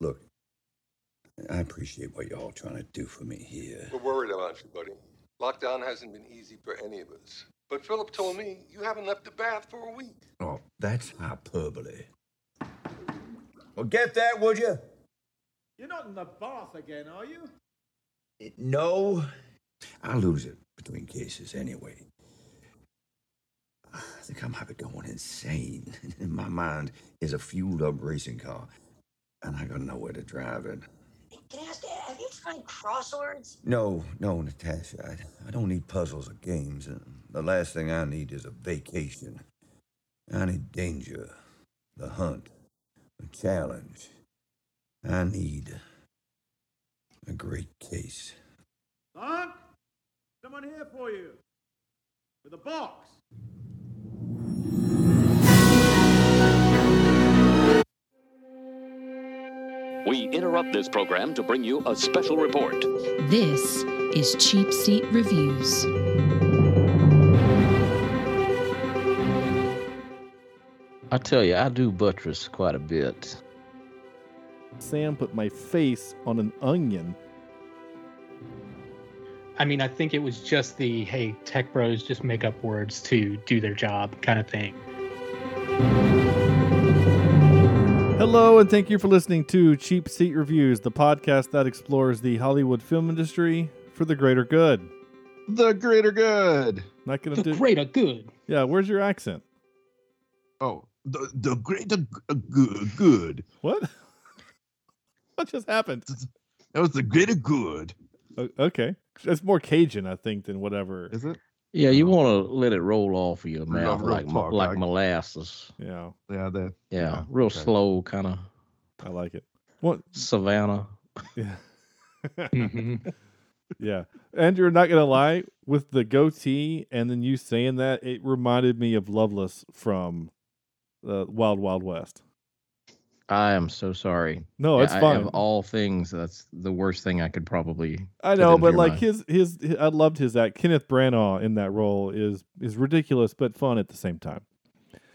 Look, I appreciate what y'all trying to do for me here. We're worried about you, buddy. Lockdown hasn't been easy for any of us. But Philip told me you haven't left the bath for a week. Oh, that's hyperbole. Well, get that, would you? You're not in the bath again, are you? No. I lose it between cases anyway. I think I might be going insane. In my mind is a fueled up racing car, and I got nowhere to drive it. Can I ask, have you tried crosswords? No, no, Natasha. I, I don't need puzzles or games. Uh, The last thing I need is a vacation. I need danger, the hunt, a challenge. I need a great case. Son? Someone here for you. With a box. We interrupt this program to bring you a special report. This is Cheap Seat Reviews. I tell you, I do buttress quite a bit. Sam put my face on an onion. I mean, I think it was just the hey, tech bros just make up words to do their job kind of thing. Hello, and thank you for listening to Cheap Seat Reviews, the podcast that explores the Hollywood film industry for the greater good. The greater good. Not gonna The do. greater good. Yeah, where's your accent? Oh, the the greater g- uh, good. Good. What? what just happened? That was the greater good. Okay, that's more Cajun, I think, than whatever. Is it? Yeah, you want to let it roll off of your mouth like talk, like I- molasses. Yeah, Yeah. That. Yeah, Yeah, real okay. slow, kind of I like it. What? Savannah. Yeah. Mhm. Yeah, Andrew, not gonna lie, with the goatee and then you saying that, it reminded me of Loveless from uh, Wild Wild West. I am so sorry. No, Yeah, it's I- fine. Of all things, that's the worst thing I could probably. I know, but like his, his his I loved his act. Kenneth Branagh in that role is is ridiculous but fun at the same time.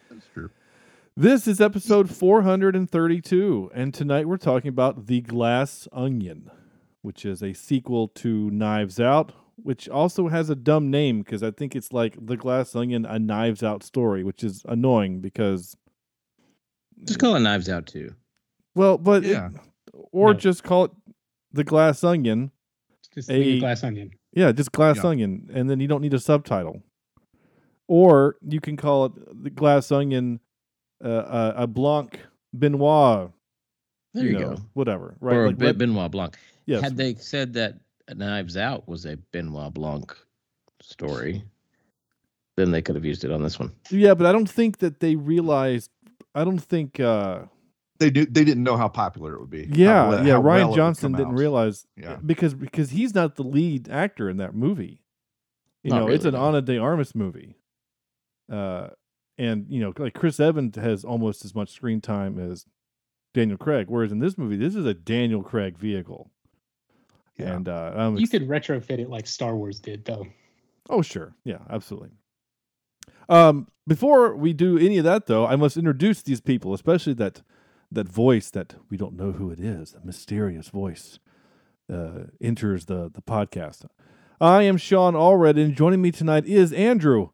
That's true. This is episode 432, and tonight we're talking about The Glass Onion, which is a sequel to Knives Out, which also has a dumb name because I think it's like The Glass Onion, a Knives Out story, which is annoying because, Just call it Knives Out too. well, but it- Yeah. or No. just call it The Glass Onion. Just A- a glass onion. Yeah, just Glass Yeah. Onion, and then you don't need a subtitle. Or you can call it The Glass Onion, uh, uh, a Blanc Benoit. There you, know, go. Whatever, right? Or Like, Ben- let- Benoit Blanc. yes. Had they said that Knives Out was a Benoit Blanc story, then they could have used it on this one. Yeah, but I don't think that they realized. I don't think. uh They do. They didn't know how popular it would be. Yeah, we- yeah. how Ryan well Johnson didn't out. realize Yeah. because because he's not the lead actor in that movie. You Not know, it's an really, no. Ana de Armas movie. Uh, and you know, like Chris Evans has almost as much screen time as Daniel Craig, whereas in this movie, this is a Daniel Craig vehicle. Yeah. And uh, I'm You could retrofit it like Star Wars did, though. Oh, sure. Yeah, absolutely. Um, before we do any of that, though, I must introduce these people, especially that that voice that we don't know who it is, the mysterious voice, uh, enters the the podcast. I am Sean Allred, and joining me tonight is Andrew.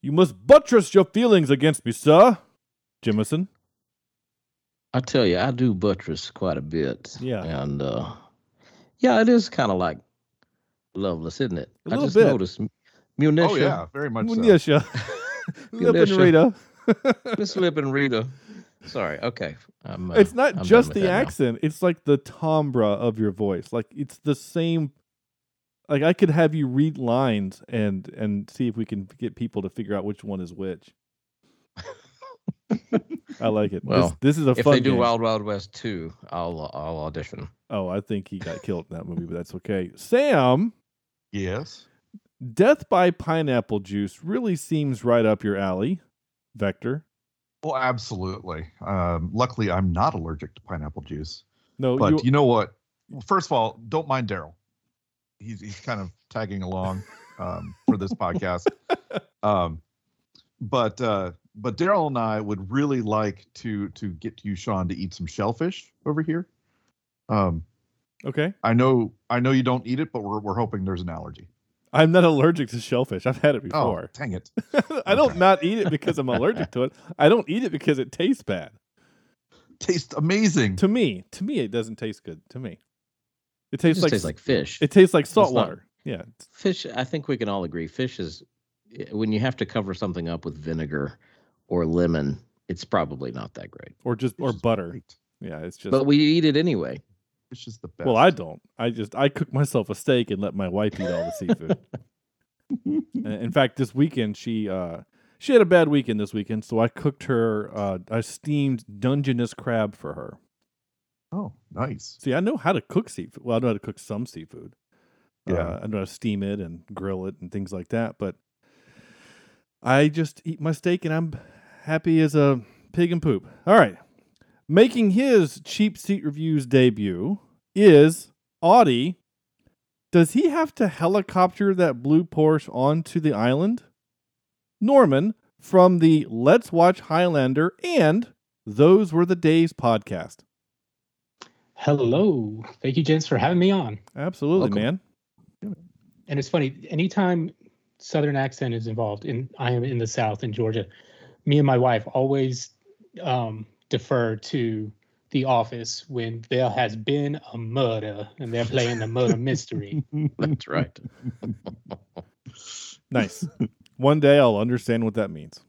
You must buttress your feelings against me, sir. Jimison. I tell you, I do buttress quite a bit. Yeah. And uh yeah, it is kind of like Loveless, isn't it? A I just bit. noticed Munitia, Oh yeah, very much so. Yes, yeah. Lip and Rita. Miss Lip and Rita. Sorry, okay. I'm, uh, it's not I'm just the that now. accent it's like the timbre of your voice like it's the same like i could have you read lines and and see if we can get people to figure out which one is which i like it Well, this, this is a If fun they do game. Wild Wild West 2, I'll I'll audition. oh i think he got killed in that movie but that's okay sam Yes. Death by pineapple juice really seems right up your alley vector Well, absolutely. Um, luckily, I'm not allergic to pineapple juice. no But you, you know what? Well, First of all, don't mind Daryl. He's he's kind of tagging along um, for this podcast. Um, but uh, but Daryl and I would really like to to get you, Sean, to eat some shellfish over here. Um, Okay. I know, I know you don't eat it, but we're we're hoping there's an allergy. I'm not allergic to shellfish. I've had it before. Oh, before. dang it! I don't Okay. not eat it because I'm allergic to it. I don't eat it because it tastes bad. Tastes amazing. To me, to me, it doesn't taste good. To me, it It tastes just like tastes like fish. it tastes like salt not- water. Yeah. fish i think we can all agree fish is when you have to cover something up with vinegar or lemon it's probably not that great Or just or Fish butter. great. Yeah, it's just. but we eat it anyway Fish is the best. well, I don't. I just I cook myself a steak and let my wife eat all the seafood. Uh, In fact, this weekend she uh she had a bad weekend this weekend, so I cooked her uh, a steamed Dungeness crab for her. Oh, nice. See, I know how to cook seafood. Well, I know how to cook some seafood. Yeah. Uh, I know how to steam it and grill it and things like that. But I just eat my steak and I'm happy as a pig in poop. All right. Making his cheap seat reviews debut is Audie. Does he have to helicopter that blue Porsche onto the island? Norman from the Let's Watch Highlander and Those Were the Days podcast. Hello. Thank you, gents, for having me on. Absolutely, Welcome. man. And it's funny, anytime Southern accent is involved, and I am in the South in Georgia, me and my wife always um, defer to The Office when there has been a murder and they're playing the murder mystery. that's right Nice. One day I'll understand what that means.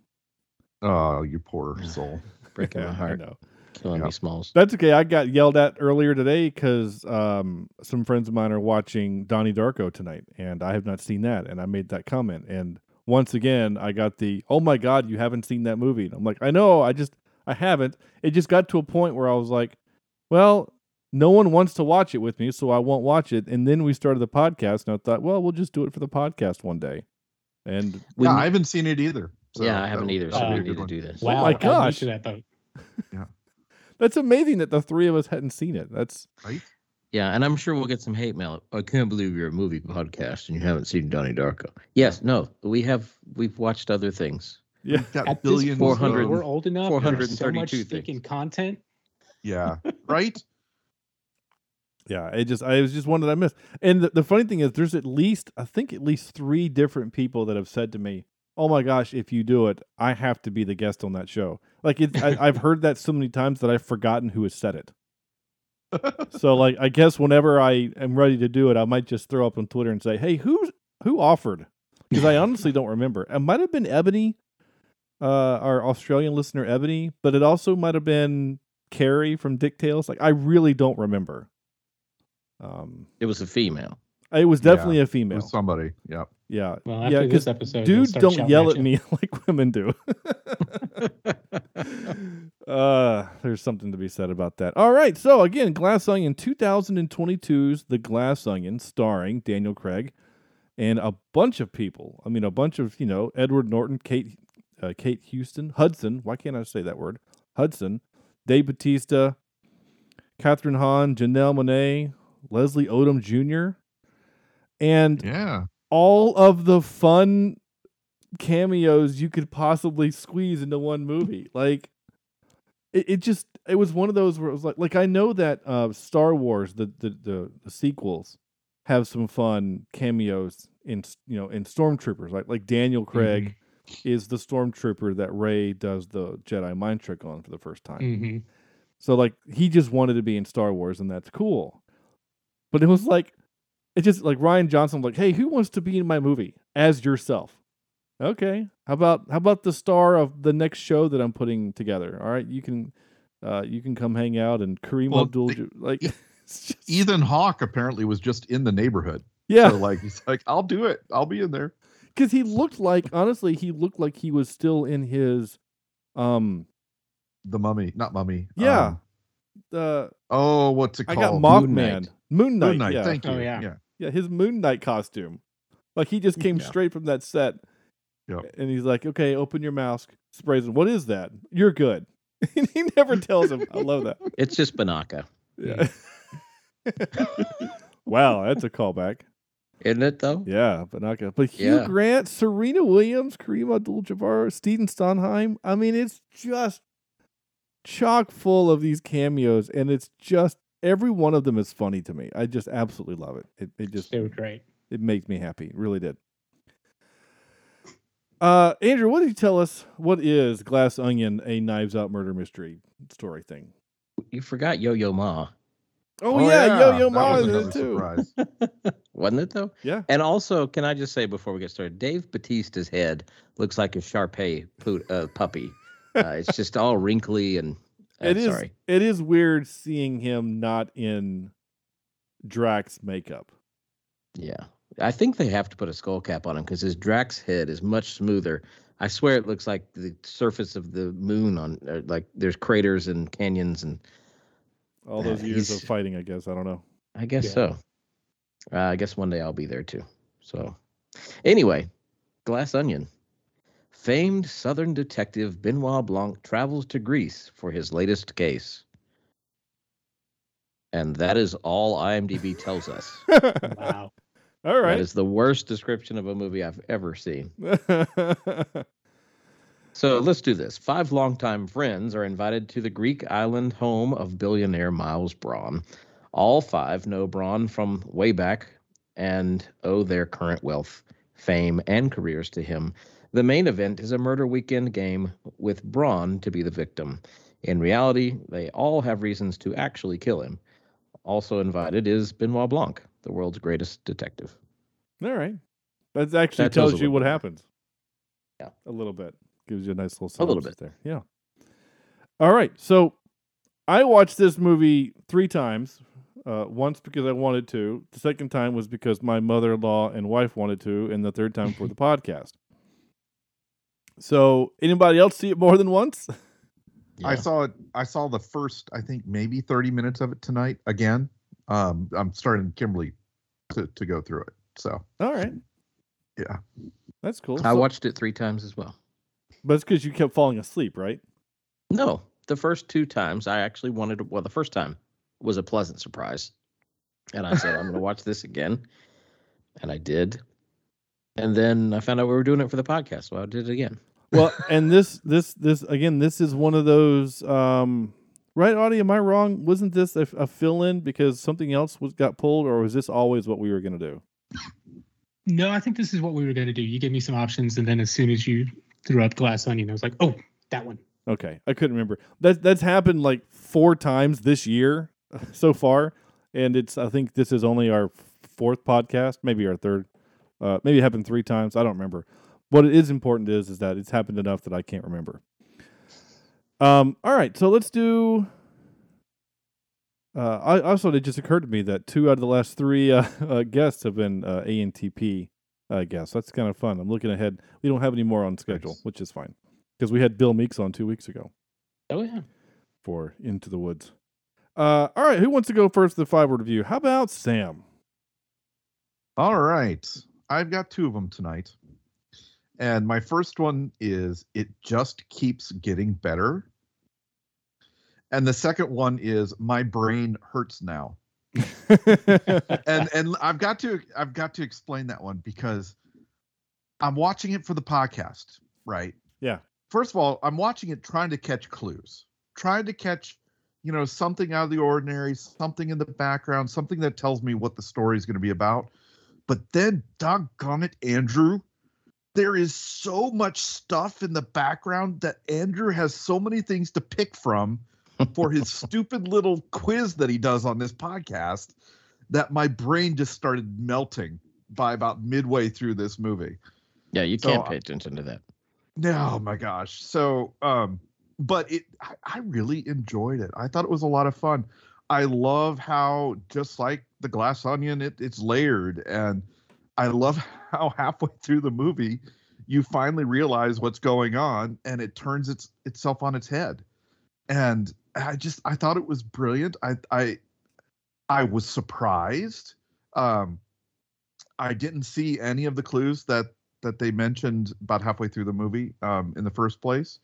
Oh, you poor soul. breaking Yeah, my I heart know. killing Yeah. me smalls That's okay. I got yelled at earlier today because um, some friends of mine are watching Donnie Darko tonight, and I have not seen that. And I made that comment, and once again, I got the "Oh my God, you haven't seen that movie." And I'm like, I know, I just I haven't. It just got to a point where I was like, well, no one wants to watch it with me, so I won't watch it. And then we started the podcast, and I thought, well, we'll just do it for the podcast one day. And When- yeah, I haven't seen it either. so yeah i haven't either so would we need to one. do this Wow, my gosh. to that boat. that's amazing that the three of us hadn't seen it. That's Right? yeah and i'm sure we'll get some hate mail i can't believe you're a movie podcast and you haven't seen donnie darko yes no we have we've watched other things yeah. We've got At this billions point, 400 we're old enough. There's so 432 things. content. Yeah. Right? Yeah, it just I was just one that I missed. And the, the funny thing is there's at least I think at least three different people that have said to me, "Oh my gosh, if you do it, I have to be the guest on that show." Like it I, I've heard that so many times that I've forgotten who has said it. so like I guess whenever I am ready to do it, I might just throw up on Twitter and say, "Hey, who who offered?" Because I honestly don't remember. It might have been Ebony, uh, our Australian listener Ebony, but it also might have been Carrie from Dick Tales. Like I really don't remember. Um, it was a female it was Yeah, definitely a With female. somebody. Yeah. Yeah, Well, yeah. after Because this episode, they'll dudes start don't yell at at you. me like women do. uh, there's something to be said about that. All right. So again, Glass Onion 2022's The Glass Onion, starring Daniel Craig and a bunch of people. I mean, a bunch of you know Edward Norton, Kate, uh, Kate Houston, Hudson. Why can't I say that word? Hudson, Dave Bautista, Kathryn Hahn, Janelle Monáe, Leslie Odom Jr. And Yeah. all of the fun cameos you could possibly squeeze into one movie. Like it, it just it was one of those where it was like like I know that uh Star Wars the the the, the sequels have some fun cameos in you know in stormtroopers like like Daniel Craig is the stormtrooper that Rey does the Jedi mind trick on for the first time. hmm So like he just wanted to be in Star Wars and that's cool. But it was like it just like Rian Johnson was like, "Hey, who wants to be in my movie as yourself?" Okay. How about how about the star of the next show that I'm putting together? All right, you can uh you can come hang out and Kareem Well, Abdul the- like just, Ethan Hawke apparently was just in the neighborhood. yeah, So like he's like, I'll do it. I'll be in there. Cuz he looked like honestly, he looked like he was still in his um The mummy, not mummy. Yeah. um, uh oh, what's it I called? got Moon Mothman. Knight. Moon Knight. Moon Knight. yeah. Thank you. Oh, yeah. yeah. Yeah, his Moon Knight costume. Like he just came Yeah. straight from that set. Yep. And he's like, "Okay, open your mask." Sprays him. What is that? You're good. And he never tells him. I love that. it's just banaka Yeah. wow, that's a callback. Isn't it though Yeah, but not good. But Hugh Yeah. Grant, Serena Williams, Kareem Abdul-Jabbar, Stephen Sondheim. I mean, it's just chock full of these cameos, and it's just every one of them is funny to me. I just absolutely love it. It it just They were great. it makes me happy. It really did. Uh, Andrew, what did you tell us? What is Glass Onion, a Knives Out murder mystery story thing? You forgot Yo Yo Ma, Oh, yeah, Yo Yo Ma is in it too. surprise. wasn't it though? Yeah. And also, can I just say before we get started, Dave Bautista's head looks like a Sharpei poot, uh, puppy. Uh, it's just all wrinkly and. Uh, It is. Sorry. It is weird seeing him not in Drax makeup. Yeah. I think they have to put a skull cap on him because his Drax head is much smoother. I swear it looks like the surface of the moon on uh, like there's craters and canyons and All Yeah, those years of fighting, I guess. I don't know. I guess Yeah. so. Uh, I guess one day I'll be there too. So anyway, Glass Onion. Famed Southern detective Benoit Blanc travels to Greece for his latest case. And that is all IMDb tells us. Wow. All That right. is the worst description of a movie I've ever seen. So let's do this. Five longtime friends are invited to the Greek island home of billionaire Miles Bron. All five know Bron from way back and owe their current wealth, fame, and careers to him. The main event is a murder weekend game with Bron to be the victim. In reality, they all have reasons to actually kill him. Also invited is Benoit Blanc, the world's greatest detective. All right. That actually That tells tells you what bit. happens. Yeah. A little bit. Gives you a nice little A little synopsis there. Yeah. All right. So I watched this movie three times. Uh, once because I wanted to. The second time was because my mother in law and wife wanted to, and the third time for the podcast. So anybody else see it more than once? I saw it. I saw the first, I think, maybe 30 minutes of it tonight again. Um, I'm starting Kimberly to, to go through it. So All right. yeah, That's cool. I So- watched it three times as well. but it's because you kept falling asleep, right? No, the first two times I actually wanted to. Well, the first time was a pleasant surprise, and I said I'm going to watch this again, and I did. And then I found out we were doing it for the podcast, so I did it again. well and this this this again this is one of those um right audie am i wrong wasn't this a, a fill-in because something else was got pulled or was this always what we were going to do No, I think this is what we were going to do. You gave me some options, and then as soon as you threw up Glass Onion, I was like, oh, that one. okay i couldn't remember that that's happened like four times this year so far and it's i think this is only our fourth podcast maybe our third uh maybe it happened three times i don't remember what it is important is is that it's happened enough that i can't remember um all right so let's do uh, I also it just occurred to me that two out of the last three uh, uh, guests have been uh, ANTP uh, guests. That's kind of fun. I'm looking ahead. We don't have any more on schedule, which is fine because we had Bill Meeks on two weeks ago Oh, yeah. for Into the Woods. Uh, all right, who wants to go first? The five word review. How about Sam? All right. I've got two of them tonight. And my first one is It Just Keeps Getting Better. And the second one is My Brain Hurts Now. and and I've got to I've got to explain that one because I'm watching it for the podcast, right? Yeah. First of all, I'm watching it trying to catch clues, trying to catch, you know, something out of the ordinary, something in the background, something that tells me what the story is going to be about. But then, doggone it, Andrew, there is so much stuff in the background that Andrew has so many things to pick from for his stupid little quiz that he does on this podcast that my brain just started melting by about midway through this movie. Yeah, you can't uh, pay attention to that. Oh my gosh. So um but it I, I really enjoyed it. I thought it was a lot of fun. I love how just like the glass onion it, it's layered and I love how halfway through the movie you finally realize what's going on and it turns its itself on its head. And I just I thought it was brilliant. I I I was surprised. Um I didn't see any of the clues that that they mentioned about halfway through the movie um, in the first place.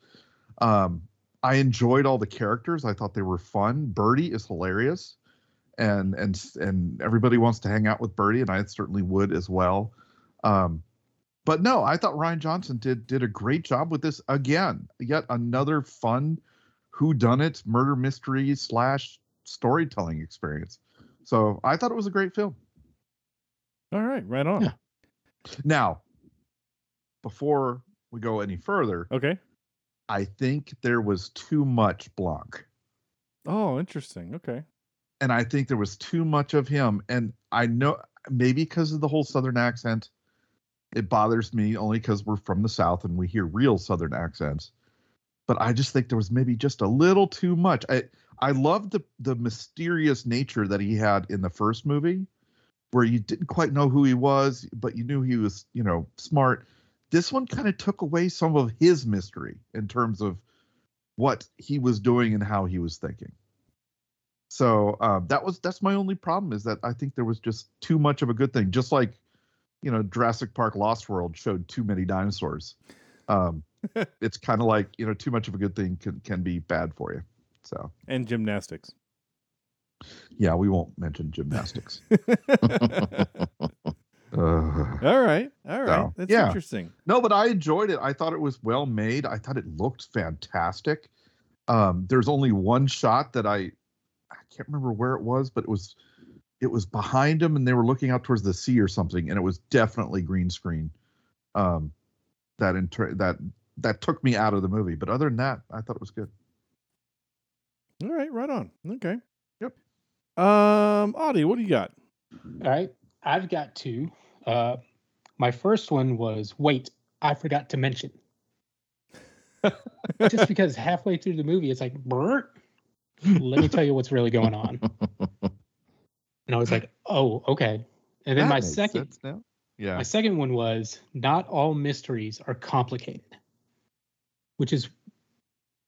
Um, I enjoyed all the characters. I thought they were fun. Birdie is hilarious, and and and everybody wants to hang out with Birdie, and I certainly would as well. Um, but no, I thought Rian Johnson did did a great job with this again. Yet another fun who done it murder mystery slash storytelling experience. So I thought it was a great film. All right, right on. Yeah. Now, before we go any further, Okay. I think there was too much Blanc. Oh, interesting. Okay. and I think there was too much of him. And I know maybe because of the whole Southern accent, it bothers me only because we're from the South and we hear real Southern accents. But I just think there was maybe just a little too much. I I love the the mysterious nature that he had in the first movie, where you didn't quite know who he was, but you knew he was you know smart. This one kind of took away some of his mystery in terms of what he was doing and how he was thinking. So um, that was that's my only problem is that I think there was just too much of a good thing. Just like you know Jurassic Park Lost World showed too many dinosaurs. Um, it's kind of like you know too much of a good thing can can be bad for you. So And gymnastics. yeah, we won't mention gymnastics. Ugh. All right. All right. So, That's yeah. interesting. No, but I enjoyed it. I thought it was well made. I thought it looked fantastic. Um, there's only one shot that I I can't remember where it was, but it was it was behind them and they were looking out towards the sea or something, and it was definitely green screen. Um, that inter- that that took me out of the movie. But other than that, I thought it was good. All right. Right on. Okay. Yep. Um, Audie, what do you got? All right, I've got two. Uh, my first one was wait, I forgot to mention. Just because halfway through the movie, it's like, let me tell you what's really going on. And I was like, oh, okay. And then That my second. Yeah. my second one was not all mysteries are complicated, which is,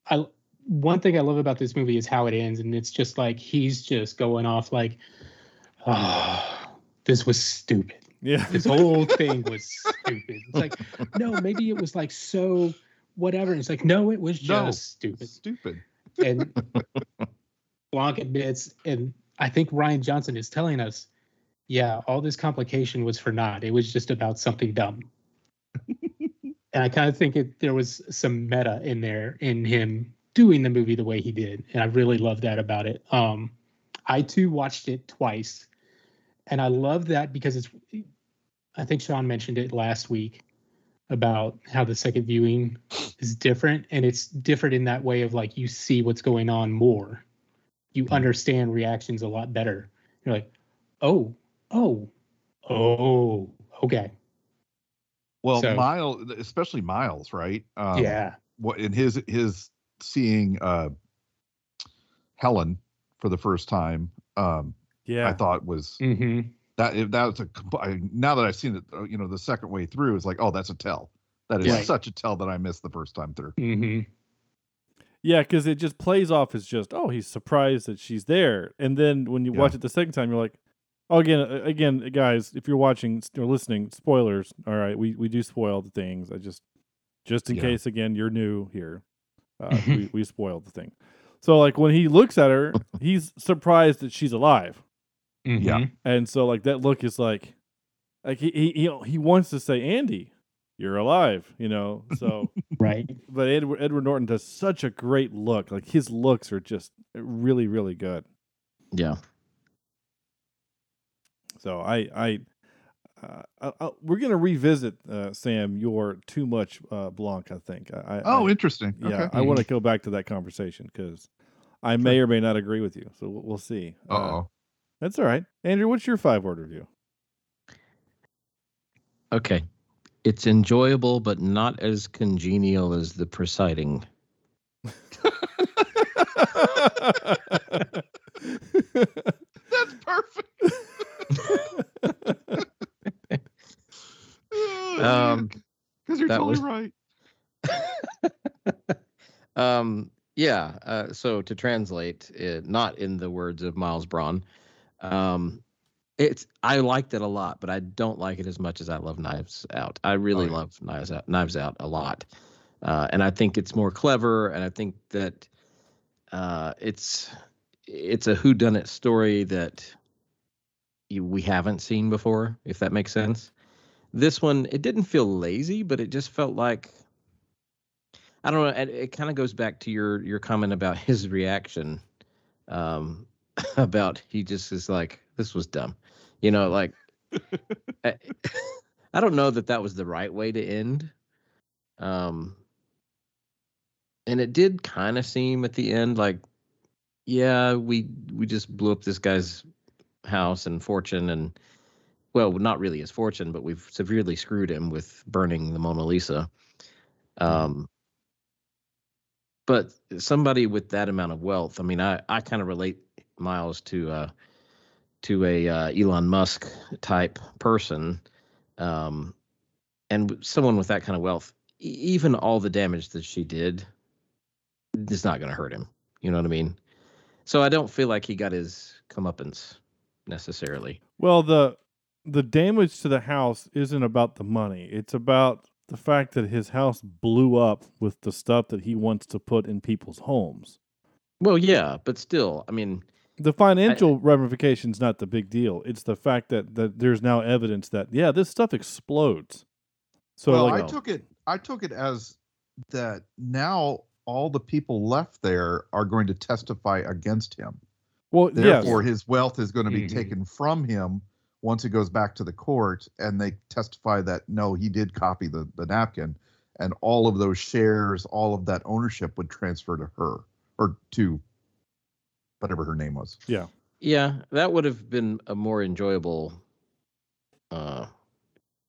I one thing I love about this movie is how it ends, and it's just like he's just going off like, oh, this was stupid. Yeah. This whole thing was stupid. It's like, no, maybe it was like so whatever. And it's like, no, it was just No. stupid. Stupid. And Blanc admits, and I think Rian Johnson is telling us, yeah, all this complication was for naught. It was just about something dumb. and I kind of think it, there was some meta in there in him doing the movie the way he did, and I really love that about it. Um, I too watched it twice, and I love that because it's. I think Sean mentioned it last week about how the second viewing is different, and it's different in that way of like you see what's going on more, you understand reactions a lot better. You're like, oh, oh, oh, okay, Well, So- Miles, especially Miles, right? Um, yeah, what in his his seeing uh Helen for the first time um Yeah. I thought was mm-hmm. That if that was a now that I've seen it you know the second way through is like oh that's a tell that is Right. such a tell that I missed the first time through Mm-hmm. Yeah, because it just plays off as just, oh, he's surprised that she's there, and then when you Yeah. watch it the second time, you're like, oh, again, uh, again, guys, if you're watching or listening, spoilers. All right, we we do spoil the things. I just, just in Yeah. case, again, you're new here, uh, we we spoiled the thing. So like when he looks at her, he's surprised that she's alive, Yeah. and so like that look is like, like he he he, he wants to say, Andy, you're alive, you know. So right. but Edward, Edward Norton does such a great look. Like his looks are just really, really good. Yeah. So I, I, uh, I, I we're gonna revisit uh, Sam your too much uh, Blanc. I think. I, I- oh interesting yeah. okay I want to go back to that conversation because I may or may not agree with you. So we'll, we'll see. Uh, uh-oh that's all right. Andrew, what's your five word review? Okay. It's enjoyable, but not as congenial as the presiding. that's perfect Um, because you're totally was- right um, yeah. Uh, so to translate, it, not in the words of Miles Bron, um, it's I liked it a lot, but I don't like it as much as I love Knives Out. I really love Knives Out, Knives Out a lot, uh, and I think it's more clever, and I think that uh, it's it's a whodunit story that you, we haven't seen before, if that makes sense. This one, it didn't feel lazy, but it just felt like I don't know. It, it kind of goes back to your your comment about his reaction. Um, about he just is like this was dumb, you know, like I, I don't know that that was the right way to end. Um, and it did kind of seem at the end like, yeah, we we just blew up this guy's house and fortune, and well, not really his fortune, but we've severely screwed him with burning the Mona Lisa. Um, but somebody with that amount of wealth, I mean, I I kind of relate Miles to uh to a uh, Elon Musk type person, um, and someone with that kind of wealth, even all the damage that she did, is not going to hurt him. You know what I mean? So I don't feel like he got his comeuppance necessarily. Well, the the damage to the house isn't about the money. It's about the fact that his house blew up with the stuff that he wants to put in people's homes. Well, yeah, but still, I mean, The financial ramification's not the big deal. It's the fact that, that there's now evidence that yeah, this stuff explodes. So well, like I took it. I took it as that now all the people left there are going to testify against him. well, yes. Therefore, his wealth is going to be Mhm. taken from him once it goes back to the court, and they testify that no, he did copy the the napkin, and all of those shares, all of that ownership would transfer to her or to whatever her name was. Yeah. yeah, that would have been a more enjoyable uh,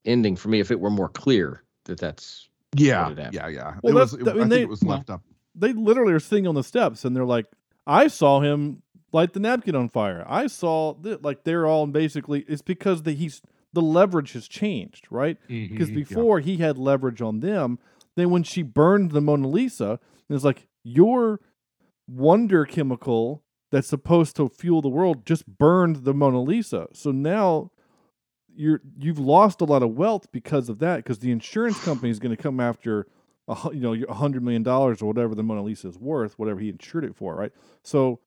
ending for me if it were more clear that that's Yeah, What had yeah, yeah. Well, it was. that's- I I, mean, think they- it was well, left up. They literally are sitting on the steps and they're like, I saw him light the napkin on fire. I saw that like they're all basically it's because the he's the leverage has changed, right? Because Mhm. before he had leverage on them. Then when she burned the Mona Lisa, it's like your wonder chemical that's supposed to fuel the world just burned the Mona Lisa. So now you're you've lost a lot of wealth because of that. Because the insurance company is going to come after a, you know a hundred million dollars or whatever the Mona Lisa is worth, whatever he insured it for, right? So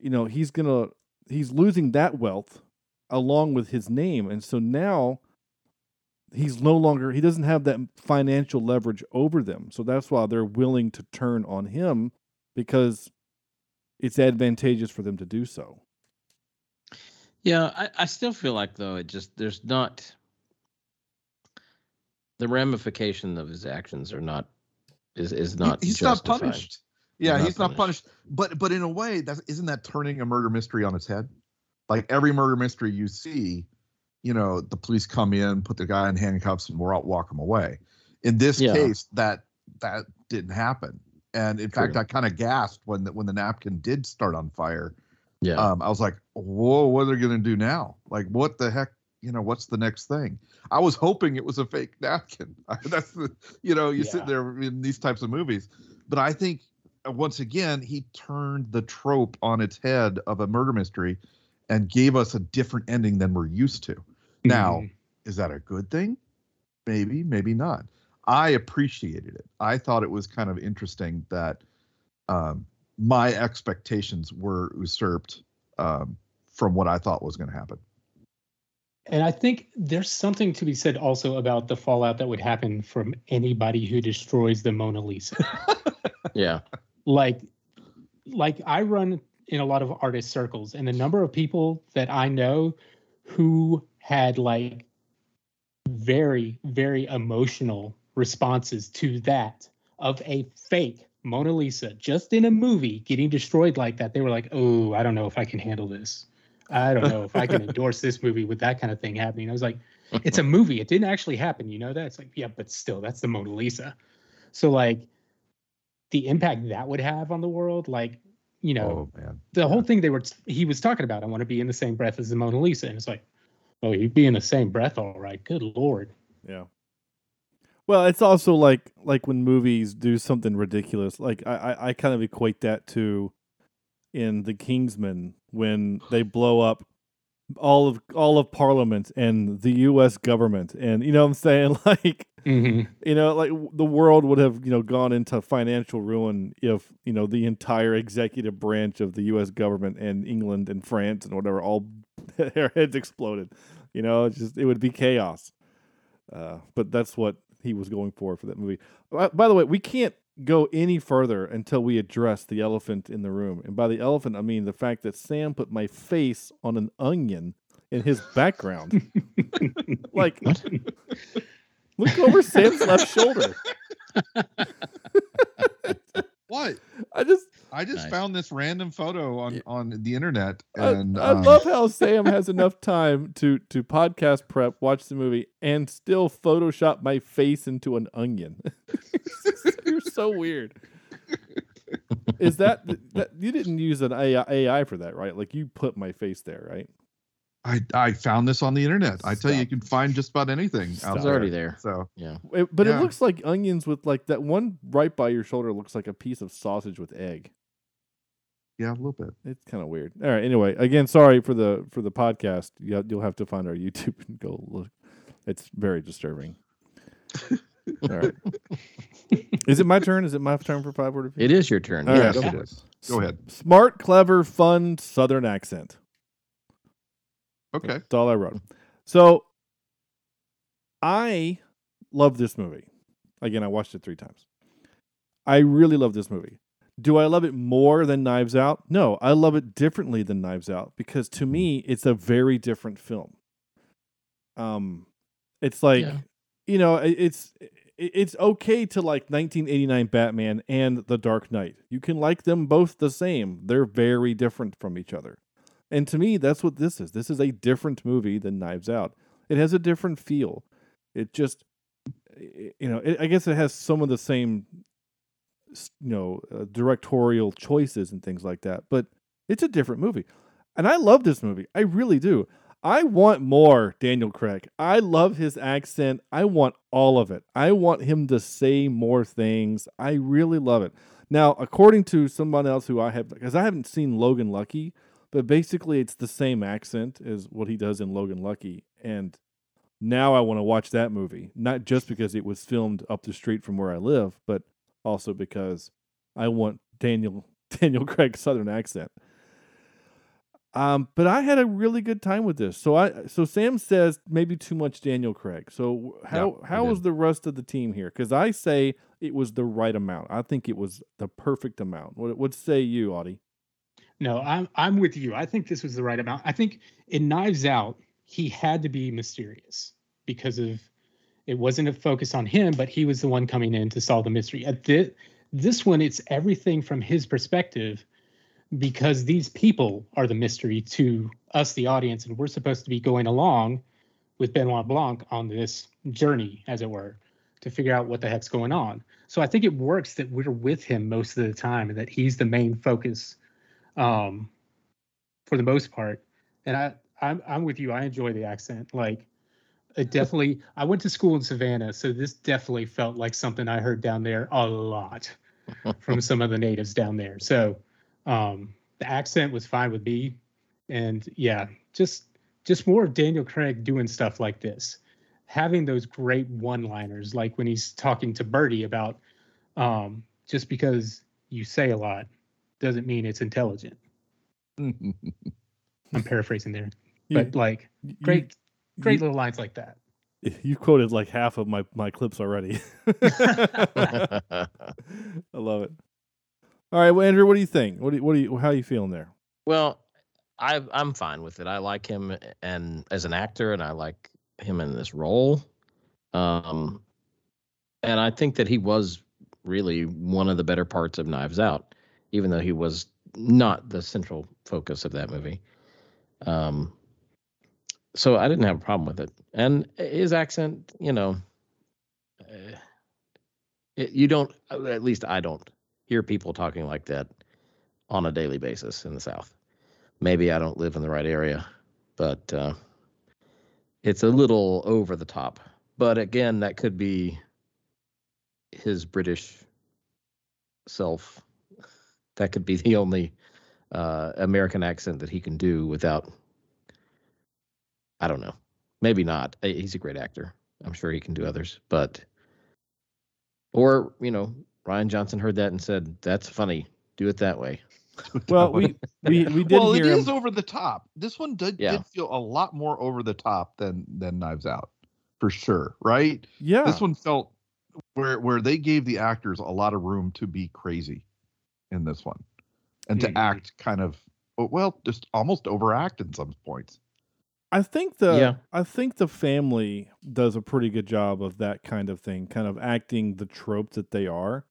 you know he's gonna he's losing that wealth along with his name, and so now he's no longer he doesn't have that financial leverage over them. So that's why they're willing to turn on him because it's advantageous for them to do so. Yeah, I, I still feel like though it just there's not the ramification of his actions are not is is He- not he's justified. not punished. Yeah, not he's not punished. punished. But but in a way, that's isn't that turning a murder mystery on its head? Like every murder mystery you see, you know, the police come in, put the guy in handcuffs, and walk walk him away. In this Yeah. case, that that didn't happen. And in fact, I kind of gasped when the when the napkin did start on fire. Yeah, Um, I was like, "Whoa, what are they going to do now? Like, what the heck? You know, what's the next thing?" I was hoping it was a fake napkin. That's the, you know, you Yeah. sit there in these types of movies, but I think uh, once again he turned the trope on its head of a murder mystery, and gave us a different ending than we're used to. Now, Mhm. is that a good thing? Maybe, maybe not. I appreciated it. I thought it was kind of interesting that um, my expectations were usurped um, from what I thought was going to happen. And I think there's something to be said also about the fallout that would happen from anybody who destroys the Mona Lisa. yeah, like like I run in a lot of artist circles and the number of people that I know who had like very very emotional responses to that of a fake Mona Lisa just in a movie getting destroyed like that. They were like oh I don't know if I can handle this. I don't know if I can endorse this movie with that kind of thing happening. I was like it's a movie. It didn't actually happen. You know that? It's like yeah but still that's the Mona Lisa. So like the impact that would have on the world like you know oh man, the whole thing they were he was talking about i want to be in the same breath as the mona lisa. And it's like oh you'd be in the same breath all right. Good lord. Yeah. Well, it's also like like when movies do something ridiculous. Like I, I, I kind of equate that to in The Kingsman when they blow up all of all of Parliament and the U.S. government, and you know what I'm saying, like mm-hmm. you know, like the world would have you know gone into financial ruin if you know the entire executive branch of the U.S. government and England and France and whatever all their heads exploded. You know, it's just it would be chaos. Uh, but that's what he was going for for that movie. By, by the way, we can't go any further until we address the elephant in the room. And by the elephant, I mean the fact that Sam put my face on an onion in his background. like, look over Sam's left shoulder. What? I just I just Nice. found this random photo on on the internet, I, and I um, love how Sam has enough time to to podcast prep, watch the movie, and still Photoshop my face into an onion. You're so weird. Is that that you didn't use an AI, AI for that, right? Like you put my face there, right? I I found this on the internet. I tell you, you can find just about anything out It's there. already there. So Yeah. It- but Yeah. it looks like onions with like that one right by your shoulder looks like a piece of sausage with egg. yeah, a little bit. It's kind of weird. All right. Anyway, again, sorry for the for the podcast. You, you'll have to find our YouTube and go look. It's very disturbing. All right. Is it my turn? Is it my turn for five word review? It is your turn. All right. Yes, Yes. it is. Go ahead. Smart, clever, fun Southern accent. Okay. That's all I wrote. So I love this movie. Again, I watched it three times. I really love this movie. Do I love it more than Knives Out? No, I love it differently than Knives Out because to me, it's a very different film. Um, it's like, Yeah. you know, it's it's okay to like 1989 Batman and The Dark Knight. You can like them both the same. They're very different from each other. And to me, that's what this is. This is a different movie than Knives Out. It has a different feel. It just, you know, it, I guess it has some of the same, you know, uh, directorial choices and things like that. But it's a different movie, and I love this movie. I really do. I want more Daniel Craig. I love his accent. I want all of it. I want him to say more things. I really love it. Now, according to someone else who I have, because I haven't seen Logan Lucky, but basically it's the same accent as what he does in Logan Lucky. And now I want to watch that movie, not just because it was filmed up the street from where I live, but also because I want Daniel Daniel Craig's southern accent. Um, but I had a really good time with this. So I so Sam says maybe too much Daniel Craig. So how Yeah, how was the rest of the team here? Because I say it was the right amount. I think it was the perfect amount. What what say you, Audie? No, I'm I'm with you. I think this was the right amount. I think in Knives Out, he had to be mysterious because of it wasn't a focus on him, but he was the one coming in to solve the mystery. At this this one, it's everything from his perspective because these people are the mystery to us, the audience, and we're supposed to be going along with Benoit Blanc on this journey, as it were, to figure out what the heck's going on. So I think it works that we're with him most of the time and that he's the main focus um, for the most part. And I, I'm, I'm with you. I enjoy the accent. Like, it definitely. I went to school in Savannah, so this definitely felt like something I heard down there a lot from some of the natives down there. So, um, the accent was fine with me, and yeah, just just more of Daniel Craig doing stuff like this, having those great one-liners, like when he's talking to Birdie about, um, just because you say a lot doesn't mean it's intelligent. I'm paraphrasing there, You- but like you- great, great you- little lines like that. You quoted like half of my my clips already. I love it. All right, well, Andrew, what do you think? What do you, what do you how are you feeling there? Well, I I'm fine with it. I like him and as an actor, and I like him in this role. Um, and I think that he was really one of the better parts of Knives Out, even though he was not the central focus of that movie. Um, so I didn't have a problem with it, and his accent, you know, uh, it, you don't. At least I don't hear people talking like that on a daily basis in the South. Maybe I don't live in the right area, but uh, it's a little over the top. But again, that could be his British self. That could be the only uh, American accent that he can do without. I don't know. Maybe not. He's a great actor. I'm sure he can do others, but or you know, Rian Johnson heard that and said, "That's funny. Do it that way." Well, we we we did well, it hear is him. over the top. This one did, Yeah. did feel a lot more over the top than than Knives Out, for sure. Right? Yeah, This one felt where where they gave the actors a lot of room to be crazy in this one and to act kind of well just almost overact in some points I think the Yeah. I think the family does a pretty good job of that kind of thing, kind of acting the trope that they are.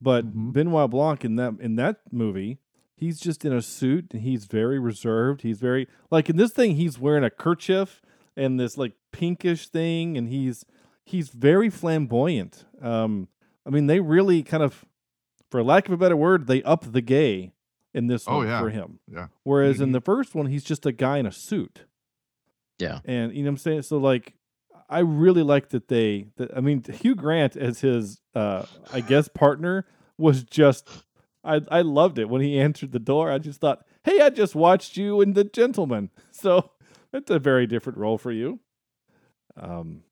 But Mhm. Benoit Blanc in that in that movie, he's just in a suit and he's very reserved. He's very like in this thing, he's wearing a kerchief and this like pinkish thing, and he's he's very flamboyant. Um, I mean, they really kind of, for lack of a better word, they up the gay in this Oh, one yeah. for him. yeah Whereas in Mhm. the first one, he's just a guy in a suit. Yeah. And you know what I'm saying? So like I really like that they that I mean Hugh Grant as his uh I guess partner was just I I loved it when he answered the door. I just thought, "Hey, I just watched you in The Gentleman." So that's a very different role for you. Um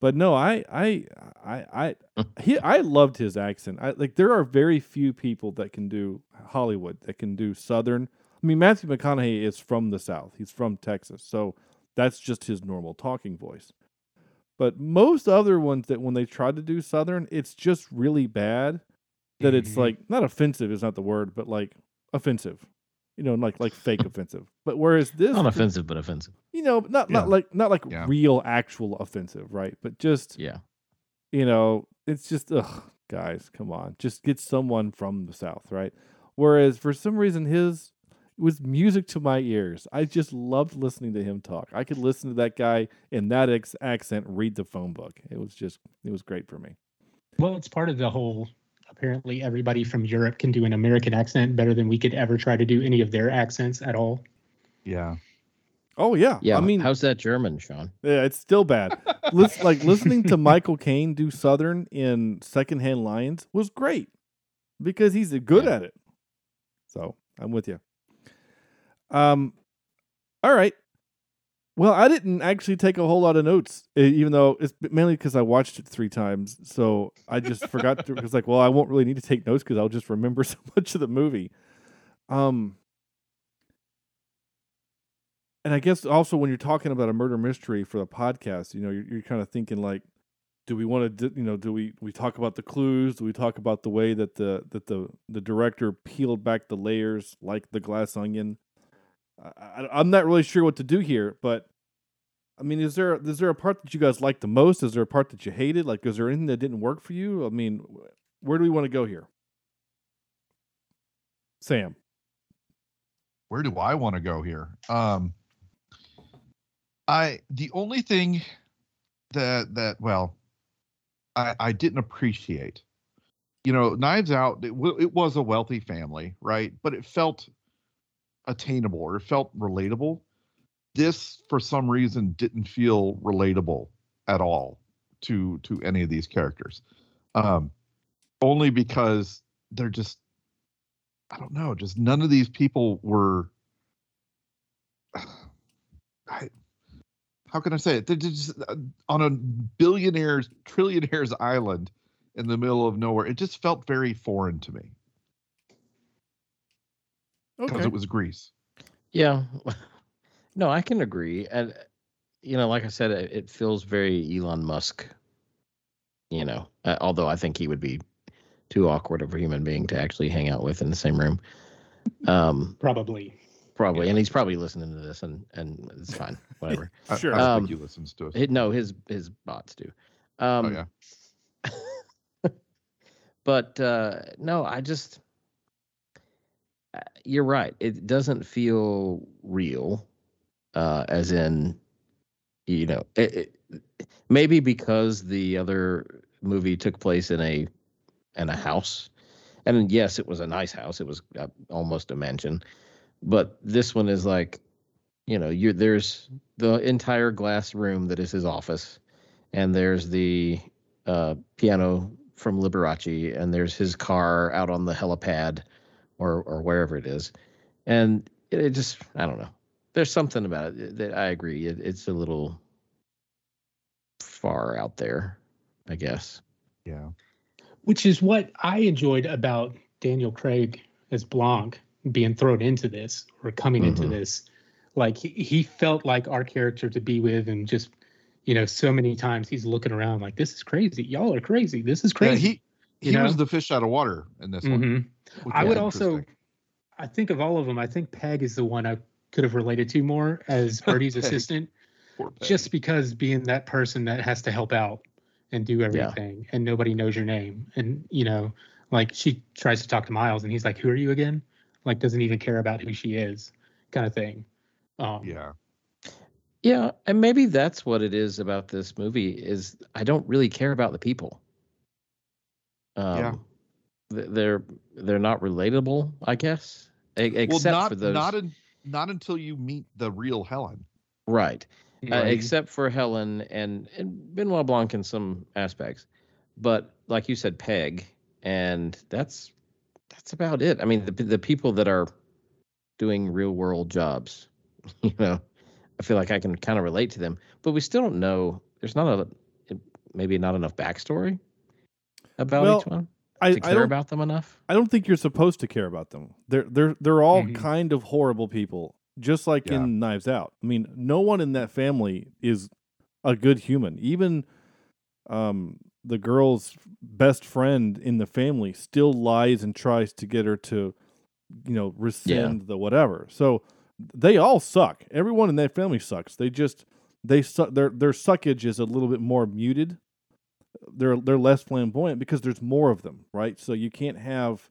but no, I I I I he I loved his accent. I like there are very few people that can do Hollywood that can do southern. I mean Matthew McConaughey is from the south. He's from Texas. So that's just his normal talking voice. But most other ones that when they try to do southern, it's just really bad that it's Mhm. like not offensive is not the word, but like offensive. You know, like like fake offensive. But whereas this Not offensive, but offensive. you know, not not like not like Yeah. real actual offensive, right? But just Yeah. you know, it's just ugh, guys, come on, just get someone from the south, right? Whereas for some reason his was music to my ears. I just loved listening to him talk. I could listen to that guy in that ex- accent read the phone book. It was just it was great for me. Well, it's part of the whole. Apparently, everybody from Europe can do an American accent better than we could ever try to do any of their accents at all. yeah Oh yeah, Yeah. I mean, how's that German, Sean? Yeah, it's still bad. Listen, like listening to Michael Caine do Southern in Secondhand Lions was great because he's good Yeah. at it. So I'm with you. Um, all right. Well, I didn't actually take a whole lot of notes, even though it's mainly because I watched it three times. So I just forgot to. Because like, well, I won't really need to take notes because I'll just remember so much of the movie. Um, and I guess also when you're talking about a murder mystery for the podcast, you know, you're, you're kind of thinking like, do we want to, you know, do we we talk about the clues? Do we talk about the way that the that the the director peeled back the layers like the glass onion? I, I'm not really sure what to do here, but I mean, is there is there a part that you guys like the most? Is there a part that you hated? Like, is there anything that didn't work for you? I mean, where do we want to go here? Sam. where do I want to go here? Um, I the only thing that that well, I I didn't appreciate, you know, Knives Out. It, it was a wealthy family, right? But it felt attainable or it felt relatable. This, for some reason, didn't feel relatable at all to to any of these characters. Um, only because they're just I don't know, just none of these people were I, how can I say it? They're just uh, on a billionaires, trillionaires island in the middle of nowhere. It just felt very foreign to me because Okay. it was Greece. Yeah. No, I can agree. And you know, like I said, it, it feels very Elon Musk. You know, uh, although I think he would be too awkward of a human being to actually hang out with in the same room. Um, Probably. probably, and he's probably listening to this, and and it's fine, whatever. I, Sure. I don't Um, think he listens to us. It- no, his his bots do. Um, oh yeah. but uh, no, I just you're right. It doesn't feel real, uh, as in, you know, it, it, maybe because the other movie took place in a in a house, and yes, it was a nice house. It was uh, almost a mansion, but this one is like, you know, you there's the entire glass room that is his office, and there's the uh, piano from Liberace, and there's his car out on the helipad, or or wherever it is, and it, it just I don't know. There's something about it that I agree. It, it's a little far out there, I guess. Yeah. Which is what I enjoyed about Daniel Craig as Blanc being thrown into this or coming into Mhm. this. Like he, he felt like our character to be with and just, you know, so many times he's looking around like, "This is crazy. Y'all are crazy. This is crazy. Yeah, crazy." he you he know? was the fish out of water in this one. Which I would also. I think of all of them, I think Peg is the one I could have related to more as Birdie's Peg. assistant, just because being that person that has to help out and do everything, and nobody knows your name, and you know, like she tries to talk to Miles, and he's like, "Who are you again?" Like doesn't even care about who she is, kind of thing. Um, yeah. Yeah, and maybe that's what it is about this movie is I don't really care about the people. Um, Yeah. Th- They're they're not relatable, I guess, e- Well, except not for those. not in, not until you meet the real Helen. right. Uh, except for Helen and, and Benoit Blanc in some aspects, but like you said, Peg, and that's that's about it. I mean, the the people that are doing real world jobs, you know, I feel like I can kind of relate to them, but we still don't know. There's not a maybe not enough backstory about Well, each one I, to I care don't about them enough. I don't think you're supposed to care about them. They're they're they're all Mhm. kind of horrible people, just like Yeah. in Knives Out. I mean, no one in that family is a good human. Even um the girl's best friend in the family still lies and tries to get her to you know rescind the whatever. So they all suck. Everyone in that family sucks. They just they su- their their suckage is a little bit more muted. They're they're less flamboyant because there's more of them, right? So you can't have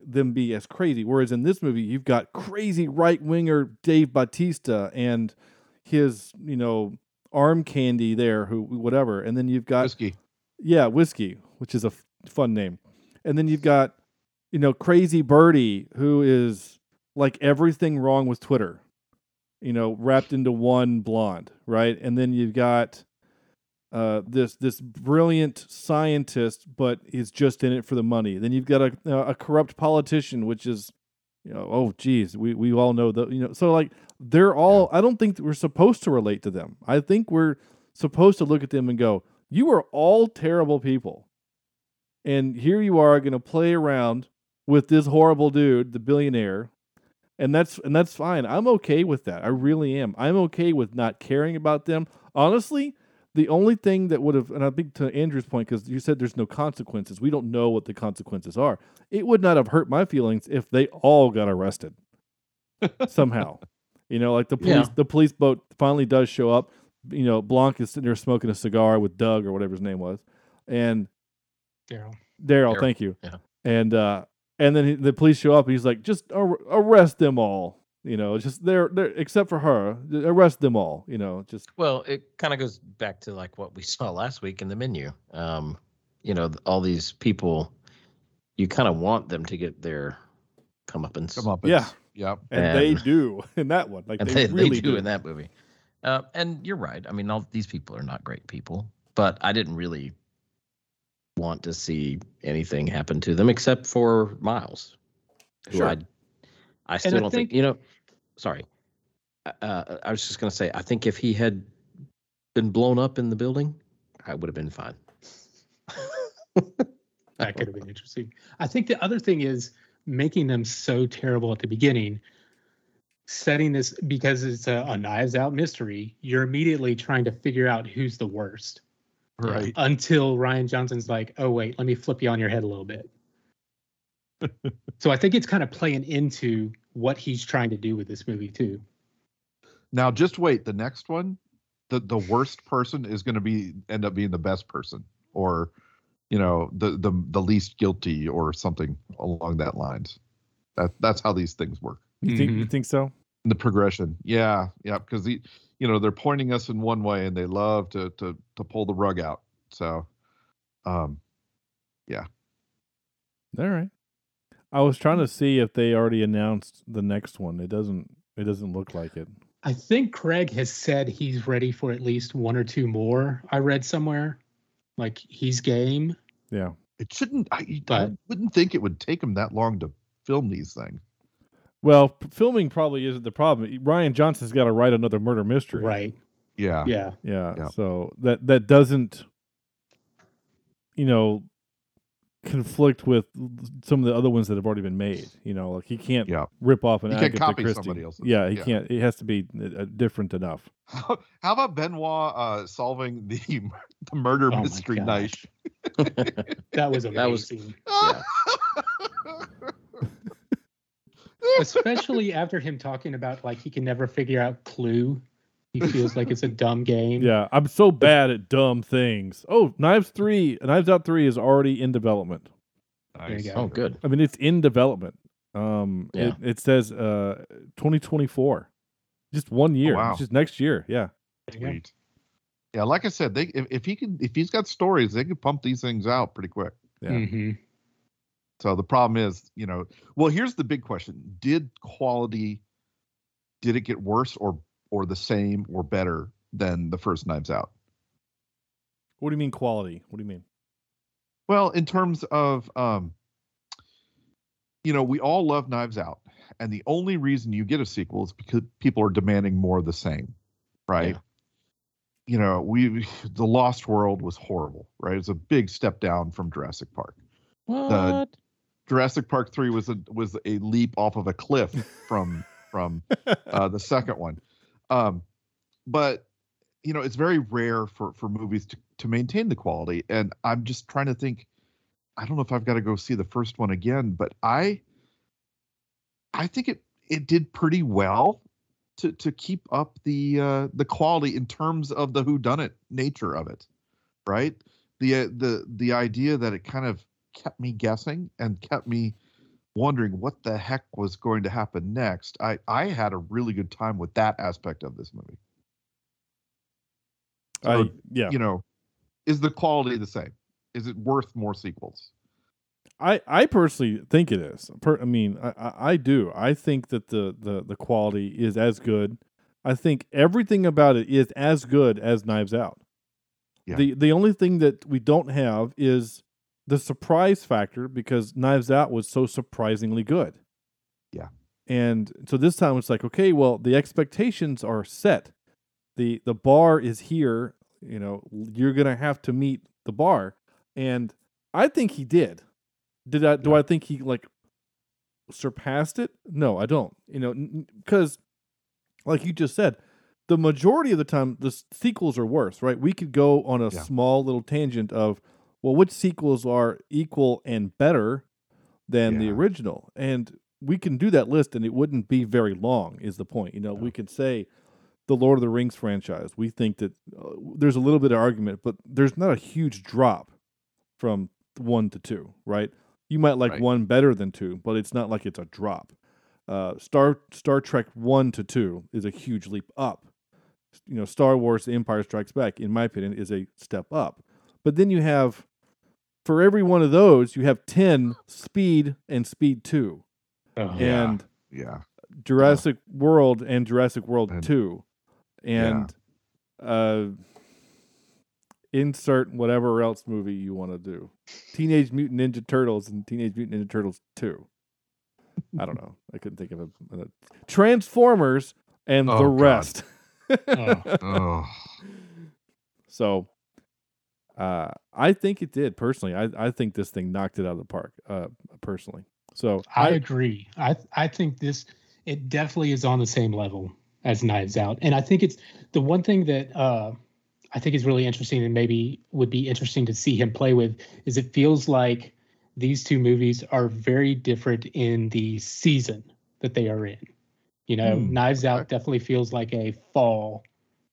them be as crazy. Whereas in this movie, you've got crazy right winger Dave Bautista and his you know arm candy there, who whatever, and then you've got Whiskey. yeah, whiskey, which is a f- fun name. And then you've got, you know, Crazy Birdie, who is like everything wrong with Twitter, you know, wrapped into one blonde, right? And then you've got uh, this this brilliant scientist, but is just in it for the money. Then you've got a a corrupt politician, which is, you know, oh geez, we we all know that, you know. So like they're all. I don't think we're supposed to relate to them. I think we're supposed to look at them and go, you are all terrible people. And here you are going to play around with this horrible dude, the billionaire. And that's and that's fine. I'm okay with that. I really am. I'm okay with not caring about them. Honestly, the only thing that would have and I think to Andrew's point cuz you said there's no consequences. We don't know what the consequences are. It would not have hurt my feelings if they all got arrested somehow. You know, like the police Yeah. the police boat finally does show up. You know, Blanc is sitting there smoking a cigar with Doug or whatever his name was. And Daryl. Daryl, Daryl, thank you. yeah. And uh and then he, the police show up and he's like, just ar- arrest them all. You know, just they're, they're except for her, arrest them all. You know, just Well, it kind of goes back to like what we saw last week in the menu. Um, you know, all these people, you kind of want them to get their comeuppance. Come up. Yeah. Yep. and, they do in that one. Like and they, they, really they do, in that movie. Uh, and you're right. I mean, all these people are not great people, but I didn't really want to see anything happen to them except for Miles, who Sure. I, I still I don't think, think- you know. Sorry, Uh, uh, I was just gonna say I think if he had been blown up in the building, I would have been fine. That could have been interesting. I think the other thing is making them so terrible at the beginning, setting this because it's a, a knives out mystery. You're immediately trying to figure out who's the worst Right. until Rian Johnson's like, "Oh wait, let me flip you on your head a little bit." so I think it's kind of playing into what he's trying to do with this movie too. Now just wait. The next one, the the worst person is going to be end up being the best person, or you know the the the least guilty, or something along that lines. That that's how these things work. You think you think so? The progression, yeah, yeah, because the you know they're pointing us in one way and they love to to to pull the rug out. So, um, yeah. All right. I was trying to see if they already announced the next one. It doesn't. It doesn't look like it. I think Craig has said he's ready for at least one or two more. I read somewhere, like he's game. Yeah. it shouldn't. I, I wouldn't think it would take them that long to film these things. Well, p- filming probably isn't the problem. Rian Johnson's got to write another murder mystery. Right. Yeah, Yeah. Yeah. Yeah. So that that doesn't, you know, conflict with some of the other ones that have already been made. You know, like he can't Yeah. rip off an He can't Agatha copy Christie. somebody else's. Yeah, he Yeah. can't. It has to be uh, different enough. How about Benoit uh, solving the the murder Oh mystery gosh. night? That was That was- amazing. Yeah. Especially after him talking about like he can never figure out Clue. He feels like it's a dumb game. Yeah, I'm so bad at dumb things. Oh, Knives three, Knives Out three is already in development. Nice. go. Oh, good. I mean, it's in development. Um, Yeah. it, it says uh 2024, just one year. wow. It's just next year. Yeah. There. Sweet. Yeah, like I said, they if, if he can if he's got stories, they could pump these things out pretty quick. Yeah. Mhm. So the problem is, you know, well, here's the big question: Did quality, did it get worse or or the same or better than the first Knives Out? What do you mean quality? What do you mean? Well, in terms of, um, you know, we all love Knives Out, and the only reason you get a sequel is because people are demanding more of the same, right? Yeah. You know, we the Lost World was horrible, right? It's a big step down from Jurassic Park. What? Jurassic Park three was a was a leap off of a cliff from from uh, the second one. Um, but you know, it's very rare for for movies to to maintain the quality, and I'm just trying to think. I don't know if I've got to go see the first one again, but I I think it it did pretty well to to keep up the uh, the quality in terms of the whodunit nature of it, right? The uh, the the idea that it kind of kept me guessing and kept me wondering what the heck was going to happen next. I I had a really good time with that aspect of this movie. So, I yeah. You know, is the quality the same? Is it worth more sequels? I, I personally think it is. Per, I mean, I, I, I do. I think that the, the, the quality is as good. I think everything about it is as good as Knives Out. Yeah. The the only thing that we don't have is the surprise factor because Knives Out was so surprisingly good. Yeah. And so this time it's like, okay, well, the expectations are set. The the bar is here, you know, you're going to have to meet the bar. And I think he did. Did I do I think he like surpassed it? No, I don't. You know, because like you just said, the majority of the time the s- sequels are worse, right? We could go on a Yeah. small little tangent of well, which sequels are equal and better than the original, and we can do that list, and it wouldn't be very long. Is the point? You know, we could say the Lord of the Rings franchise. We think that uh, there's a little bit of argument, but there's not a huge drop from one to two, right? You might like Right. one better than two, but it's not like it's a drop. Uh, Star Star Trek one to two is a huge leap up. You know, Star Wars: The Empire Strikes Back, in my opinion, is a step up. But then you have, for every one of those, you have ten Speed and Speed two. Yeah. and Yeah. Jurassic World and Jurassic World And- Two, and uh, insert whatever else movie you want to do. Teenage Mutant Ninja Turtles and Teenage Mutant Ninja Turtles Two. I don't know. I couldn't think of a, a Transformers and Oh, the God. rest. Oh. Oh. So, uh, I think it did personally. I I think this thing knocked it out of the park. Uh, personally. So I agree. I I think this it definitely is on the same level as Knives Out, and I think it's the one thing that uh, I think is really interesting and maybe would be interesting to see him play with is it feels like these two movies are very different in the season that they are in. You know, Hmm, Knives Out definitely feels like a fall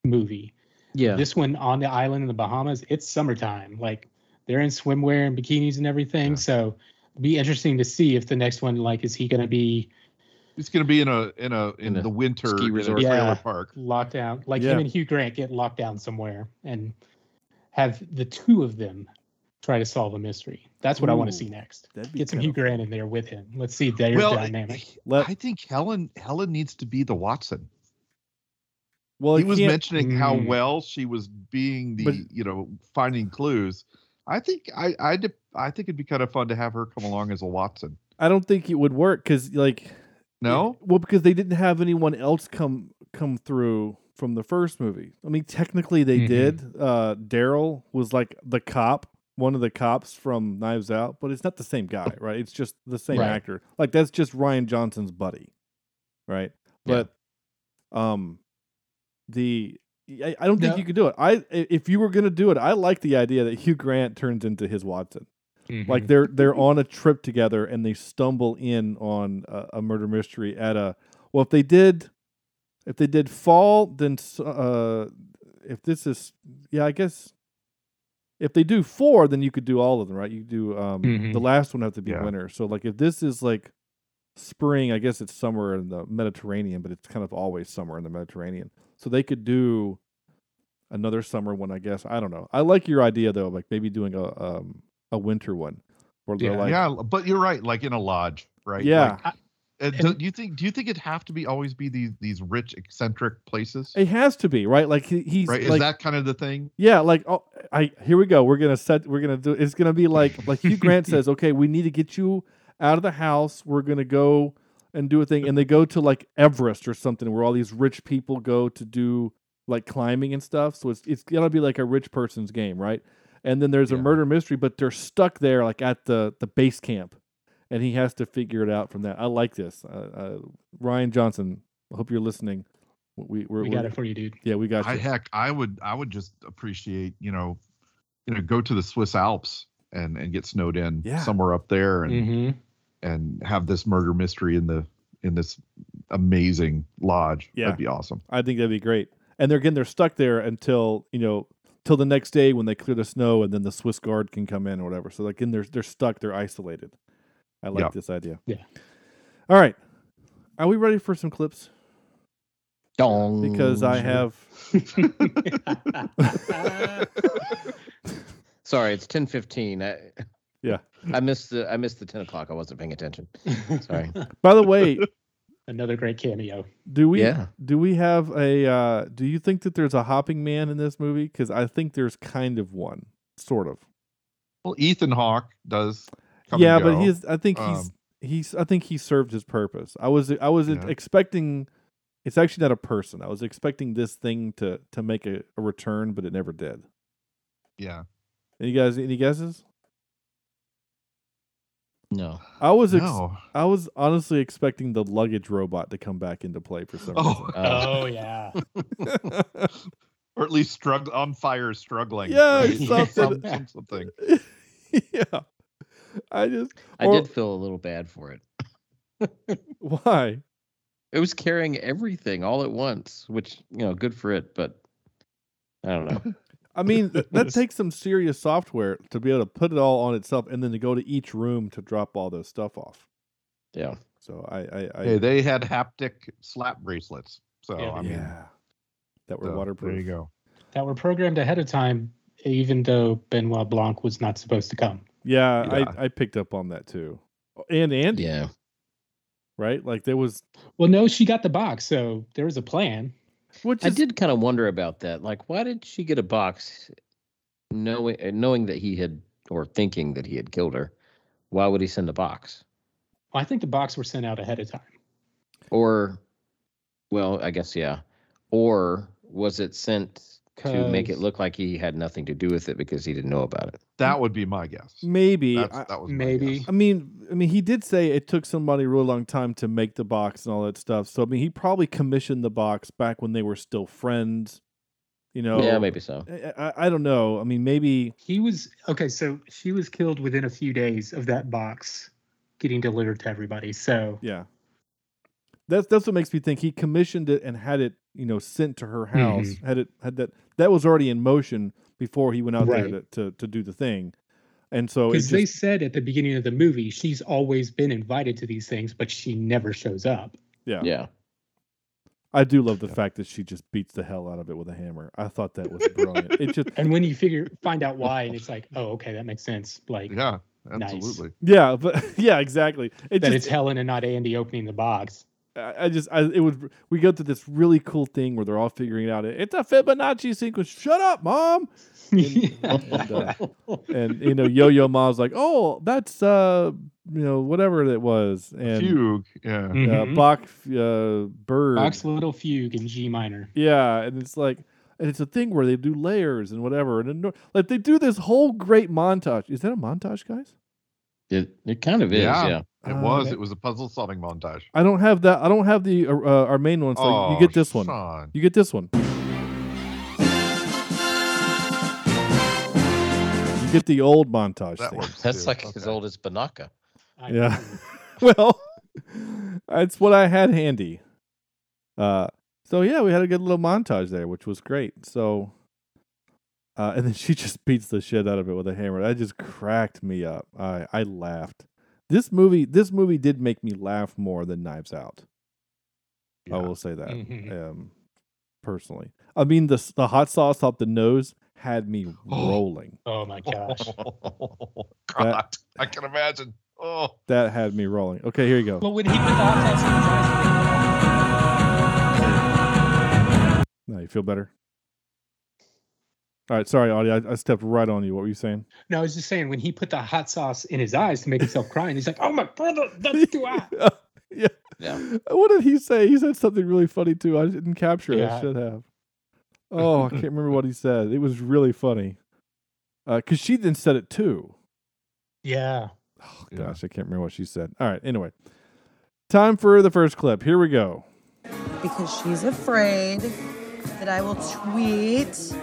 movie. Yeah. This one on the island in the Bahamas, it's summertime. Like they're in swimwear and bikinis and everything. Yeah. So be interesting to see if the next one, like, is he going to be It's going to be in a in a in, In a the winter ski in a resort. trailer park. locked down? Like Yeah. him and Hugh Grant get locked down somewhere and have the two of them try to solve a mystery. That's what I want to see next. Get some Hugh Grant in there with him. Let's see their Well, dynamic. Let- I think Helen Helen needs to be the Watson. Well, he was can't- mentioning how Mm. well she was being the But- you know finding clues. I think I I I think it'd be kind of fun to have her come along as a Watson. I don't think it would work because like No, well because they didn't have anyone else come come through from the first movie. I mean, technically they Mhm. did. Uh, Daryl was like the cop one of the cops from Knives Out, but it's not the same guy, right? It's just the same Right. actor. Like that's just Rian Johnson's buddy, right? Yeah. But um, the I, I don't think you could do it. I if you were gonna do it, I like the idea that Hugh Grant turns into his Watson. Like Mhm. they're they're on a trip together and they stumble in on a, a murder mystery at a well if they did if they did fall then uh if this is yeah I guess if they do four then you could do all of them right you do um the Mhm. last one have to be Yeah. winter so like if this is like spring I guess it's somewhere in the Mediterranean but it's kind of always somewhere in the Mediterranean so they could do another summer one I guess I don't know I like your idea though like maybe doing a um a winter one where they're Yeah. like yeah, but you're right. Like in a lodge, right? Yeah. Like, uh, And- do, do you think? Do you think it have to be always be these these rich eccentric places? It has to be right. Like he, he's right? Is like, that kind of the thing? yeah, like oh, I here we go. We're gonna set. We're gonna do. It's gonna be like like Hugh Grant says. Okay, we need to get you out of the house. We're gonna go and do a thing, and they go to like Everest or something, where all these rich people go to do like climbing and stuff. So it's it's gonna be like a rich person's game, right? And then there's a murder mystery, but they're stuck there like at the the base camp, and he has to figure it out from that. I like this. Uh, uh, Rian Johnson. I hope you're listening. We we're, we we're- got it for you, dude. Yeah, we got I you. heck, I would I would just appreciate you know, you know, go to the Swiss Alps and and get snowed in Yeah. somewhere up there and hmm and have this murder mystery in the in this amazing lodge. Yeah. That'd be awesome. I think that'd be great. And they're again, they're stuck there until you know, till the next day when they clear the snow, and then the Swiss Guard can come in or whatever. So like, in they're they're stuck, they're isolated. I like Yeah. this idea. Yeah. All right, are we ready for some clips? Dong. Because I have. Sorry, it's ten fifteen. I, Yeah. I missed the I missed the ten o'clock. I wasn't paying attention. Sorry. By the way, Another great cameo. do we Yeah. do we have a? uh Do you think that there's a hopping man in this movie? Because I think there's kind of one, sort of. Well, Ethan Hawke does. Come yeah, and but go. he's. I think he's. Um, he's. I think he served his purpose. I was. I was Yeah. expecting. It's actually not a person. I was expecting this thing to to make a, a return, but it never did. yeah. Any guys? Any guesses? No. I was. Ex- No. I was honestly expecting the luggage robot to come back into play for some Oh, Uh, Oh yeah. or at least strugg- on fire, struggling. Yeah, right? something. Some- some- something. yeah. I just. I or- did feel a little bad for it. Why? It was carrying everything all at once, which you know, good for it, but I don't know. I mean, that takes some serious software to be able to put it all on itself, and then to go to each room to drop all this stuff off. Yeah. So I, I, I Hey, they had haptic slap bracelets. So Yeah, I mean, yeah, that were so waterproof. There you go. That were programmed ahead of time, even though Benoit Blanc was not supposed to come. Yeah, Yeah. I, I picked up on that too. And Andy, Yeah. right? Like there was, Well, no, she got the box, so there was a plan. Which I did kind of wonder about that. Like, why did she get a box, knowing uh, knowing that he had or thinking that he had killed her? Why would he send a box? I think the box were sent out ahead of time. Or, well, I guess yeah. Or was it sent to make it look like he had nothing to do with it because he didn't know about it? That would be my guess. maybe. That's, that was maybe. I mean, I mean, he did say it took somebody a really long time to make the box and all that stuff. So I mean, he probably commissioned the box back when they were still friends. You know, Yeah, maybe so. I, I, I don't know. I mean, maybe He was okay, so she was killed within a few days of that box getting delivered to everybody. So Yeah. That's that's what makes me think he commissioned it and had it, you know, sent to her house. Mm-hmm. Had it had that that was already in motion before he went out there to, to to do the thing. And so because they said at the beginning of the movie she's always been invited to these things, but she never shows up. yeah. Yeah. I do love the fact that she just beats the hell out of it with a hammer. I thought that was brilliant. it just And when you figure find out why, and it's like, oh, okay, that makes sense. Like Yeah, Nice. absolutely. yeah, but yeah, exactly. It that just it's Helen and not Andy opening the box. I I just, I, it was. We go to this really cool thing where they're all figuring it out. It's a Fibonacci sequence. Shut up, mom. And, uh, and you know, Yo Yo Ma's like, oh, that's uh, you know, whatever it was, and Fugue. Yeah. uh, Mhm. Bach uh, bird. Bach's little fugue in G minor. Yeah, and it's like, and it's a thing where they do layers and whatever, and like they do this whole great montage. Is that a montage, guys? It it kind of is, Yeah. yeah. It Uh, was. okay. It was a puzzle solving montage. I don't have that. I don't have the uh, uh, our main one. So you Oh, get this one. Sean. You get this one. You get the old montage That thing. That's too. like as old as Banaka. I Yeah. well, that's what I had handy. Uh, so yeah, we had a good little montage there, which was great. So, uh, and then she just beats the shit out of it with a hammer. That just cracked me up. I I laughed. This movie, this movie did make me laugh more than Knives Out. I will say that. Mhm. Um, personally, I mean the the hot sauce up the nose had me rolling. Oh my gosh. God, I can imagine. Oh, That had me rolling. Okay, here you go. Well, when he put the hot sauce in his eyes, Now you feel better. All right, sorry, Audie. I, I stepped right on you. What were you saying? no, I was just saying when he put the hot sauce in his eyes to make himself cry, and he's like, "Oh my brother, that's too hot." yeah. Yeah. What did he say? He said something really funny too. I didn't capture it. I should have. Oh, I can't remember what he said. It was really funny. Uh, because she then said it too. Yeah. Oh, Yeah. gosh, I can't remember what she said. All right, anyway. Time for the first clip. Here we go. because she's afraid that I will tweet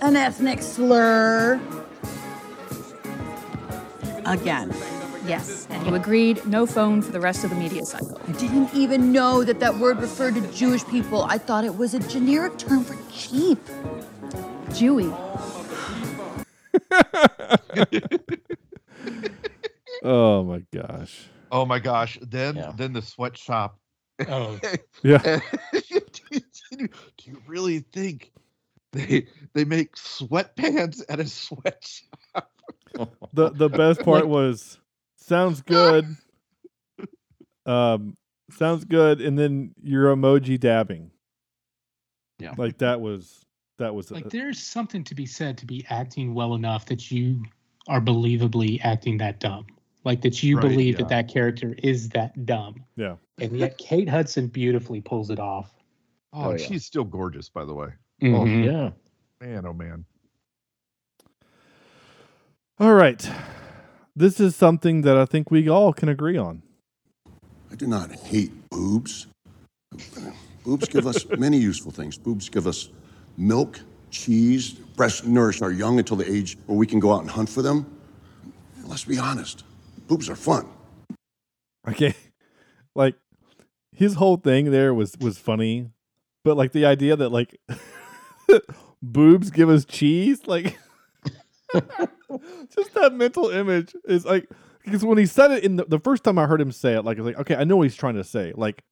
an ethnic slur again. Yes, and you agreed no phone for the rest of the media cycle. I didn't even know that that word referred to Jewish people. I thought it was a generic term for cheap. Jewy. Oh my gosh. oh my gosh! Then, Yeah. then the sweatshop. Oh, Yeah. do, you, do you really think they they make sweatpants at a sweatshop? the the best part was sounds good. Um sounds good and then your emoji dabbing. Yeah. Like that was that was like uh, there's something to be said to be acting well enough that you are believably acting that dumb. Like that you Right, believe yeah. that that character is that dumb. yeah. And yet Kate Hudson beautifully pulls it off. Oh, Oh, and yeah. she's still gorgeous, by the way. Mhm. Yeah. Man, oh man. All right. This is something that I think we all can agree on. I do not hate boobs. Boobs give us many useful things. Boobs give us milk, cheese, breast nourish our young until the age where we can go out and hunt for them. And let's be honest, boobs are fun. Okay. Like his whole thing there was was funny, but like the idea that like boobs give us cheese, like just that mental image is like because when he said it in the, the first time I heard him say it, like I was like, okay, I know what he's trying to say. Like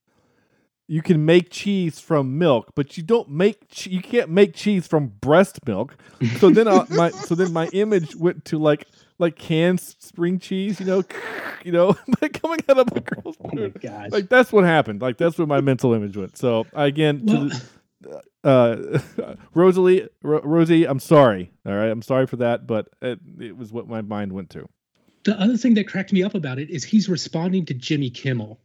you can make cheese from milk, but you don't make che- you can't make cheese from breast milk. So then uh, my so then my image went to like like canned spring cheese, you know, you know, like coming out of a girl's Oh my gosh. Like that's what happened. Like that's where my mental image went. So again, to the, uh, Rosalie, Ro- Rosie, I'm sorry. All right, I'm sorry for that, but it, it was what my mind went to. The other thing that cracked me up about it is he's responding to Jimmy Kimmel.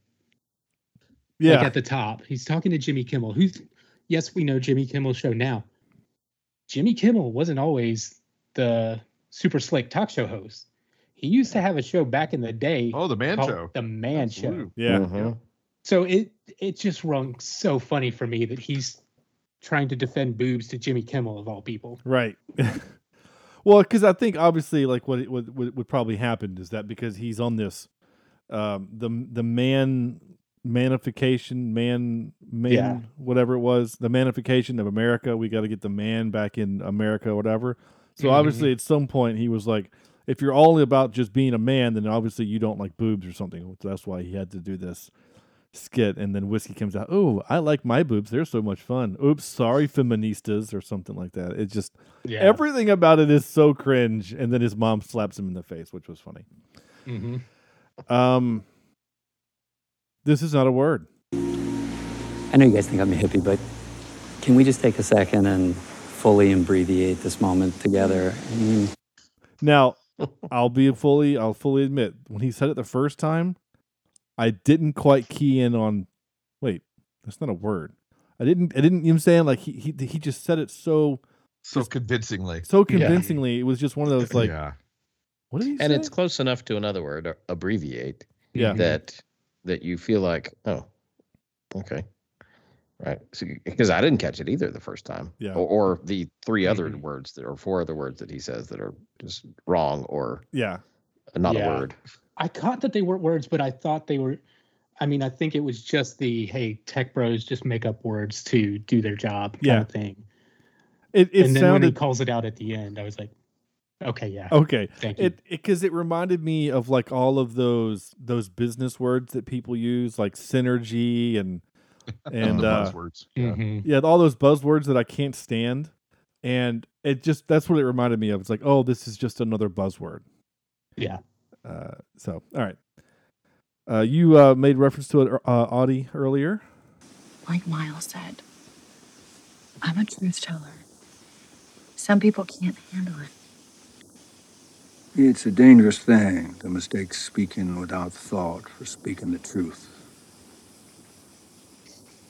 Yeah, Like at the top. He's talking to Jimmy Kimmel. Who's yes, we know Jimmy Kimmel's show now. Jimmy Kimmel wasn't always the super slick talk show host. He used to have a show back in the day. Oh, the man show. The Man Absolutely. Show. yeah. Mhm. So it it just rung so funny for me that he's trying to defend boobs to Jimmy Kimmel of all people. Right. well, because I think obviously, like what it would probably happen is that because he's on this, um, the the man manification, man, man, Yeah. whatever it was, the manification of America. We got to get the man back in America, or whatever. So Mhm. obviously, at some point, he was like, if you're all about just being a man, then obviously you don't like boobs or something. So that's why he had to do this skit. And then whiskey comes out. Oh, I like my boobs. They're so much fun. Oops, sorry, feministas, or something like that. It just Yeah. everything about it is so cringe. And then his mom slaps him in the face, which was funny. hmm Um, this is not a word. I know you guys think I'm a hippie, but can we just take a second and fully abbreviate this moment together? I mean, Now, I'll be fully, I'll fully admit, when he said it the first time, I didn't quite key in on. Wait, that's not a word. I didn't. I didn't. You know what I'm saying? Like he he he just said it so so convincingly. so convincingly. It was just one of those like, yeah. what did he and say? it's close enough to another word, uh, abbreviate. Yeah. That that you feel like, oh, okay, right? Because I didn't catch it either the first time. Yeah. Or, or the three other Mhm. words that or four other words that he says that are just wrong or yeah. not Yeah. a word. I caught that they weren't words, but I thought they were. I mean, I think it was just the hey, tech bros just make up words to do their job kind Yeah. of thing. It it and then when he calls it out at the end, I was like, okay, yeah, okay. thank you. It because it, reminded me of like all of those those business words that people use, like synergy and and uh, buzzwords. Mhm. yeah, all those buzzwords that I can't stand. And it just that's what it reminded me of. It's like, oh, this is just another buzzword. Yeah. Uh, so all right. Uh, you uh, made reference to it, uh, Audie, earlier. Like Miles said, I'm a truth teller. Some people can't handle it. It's a dangerous thing to mistake speaking without thought for speaking the truth.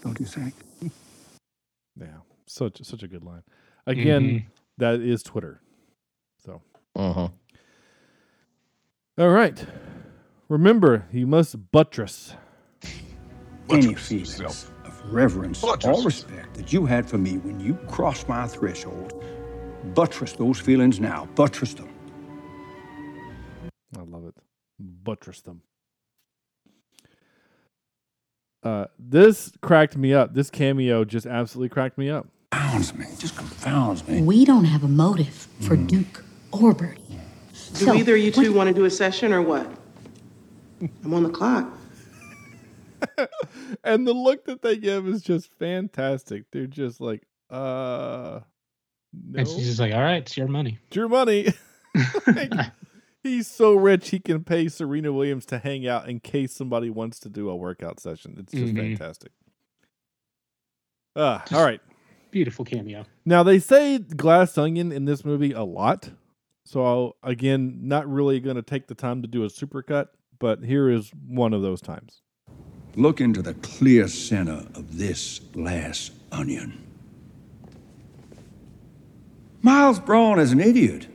Don't you think? Yeah, such such a good line. Again, Mhm. that is Twitter. So Uh-huh. All right. Remember, you must buttress. Any feelings of reverence all respect that you had for me when you crossed my threshold, buttress those feelings now. Buttress them. I love it. Buttress them. Uh, this cracked me up. This cameo just absolutely cracked me up. Confounds me. Just confounds me. We don't have a motive for Duke or Birdie. Do So, either you two want to do a session or what? I'm on the clock. and the look that they give is just fantastic. They're just like, uh, no, And she's just like, all right, it's your money. it's your money. Like, he's so rich he can pay Serena Williams to hang out in case somebody wants to do a workout session. It's just Mhm. fantastic. Uh, all right. Beautiful cameo. Now they say glass onion in this movie a lot. So I'll, again, not really going to take the time to do a supercut, but here is one of those times. Look into the clear center of this glass onion. Miles Bron is an idiot.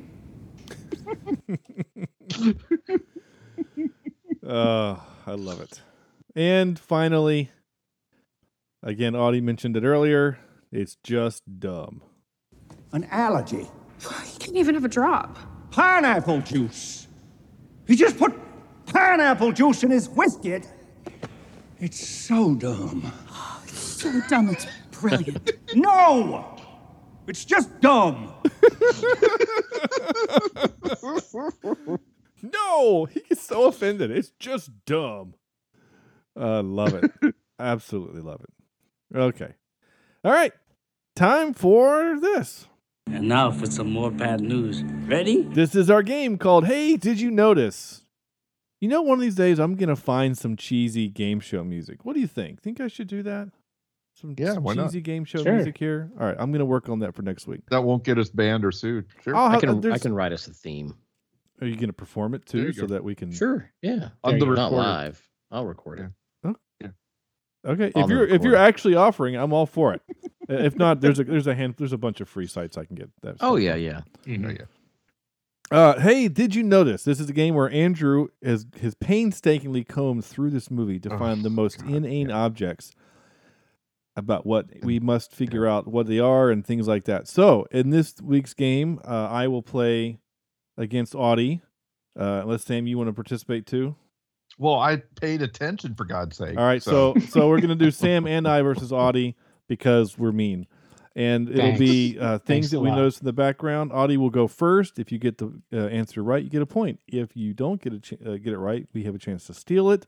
Uh, I love it. And finally, again, Audie mentioned it earlier. It's just dumb. An allergy. He can't even have a drop. Pineapple juice. He just put pineapple juice in his whiskey. It's so dumb. Oh, it's so dumb, it's brilliant. No! It's just dumb. No, he gets so offended. It's just dumb. I love it. Absolutely love it. Okay. All right. Time for this. And now for some more bad news. Ready? This is our game called Hey, Did You Notice? You know, one of these days I'm going to find some cheesy game show music. What do you think? Think I should do that? Some, Yeah, some why not? cheesy game show Sure. music here? All right. I'm going to work on that for next week. That won't get us banned or sued. Sure. I'll I have- can I can write us a theme. Are you going to perform it too so go. that we can? Sure. Yeah. On the Not live. I'll record it. Okay, if you're if you're actually offering, I'm all for it. If not, there's a there's a hand there's a bunch of free sites I can get. That Oh stuff yeah, from. yeah. Oh, yeah. Uh, hey, did you notice this is a game where Andrew has has painstakingly combed through this movie to Oh, find the most inane objects about what we must figure out what they are and things like that. So in this week's game, uh, I will play against Audie. Uh, unless Sam, you want to participate too. Well, I paid attention for God's sake. All right, so so we're gonna do Sam and I versus Audie because we're mean, and it'll Thanks. be uh, things Thanks that we lot. notice in the background. Audie will go first. If you get the uh, answer right, you get a point. If you don't get a ch- uh, get it right, we have a chance to steal it.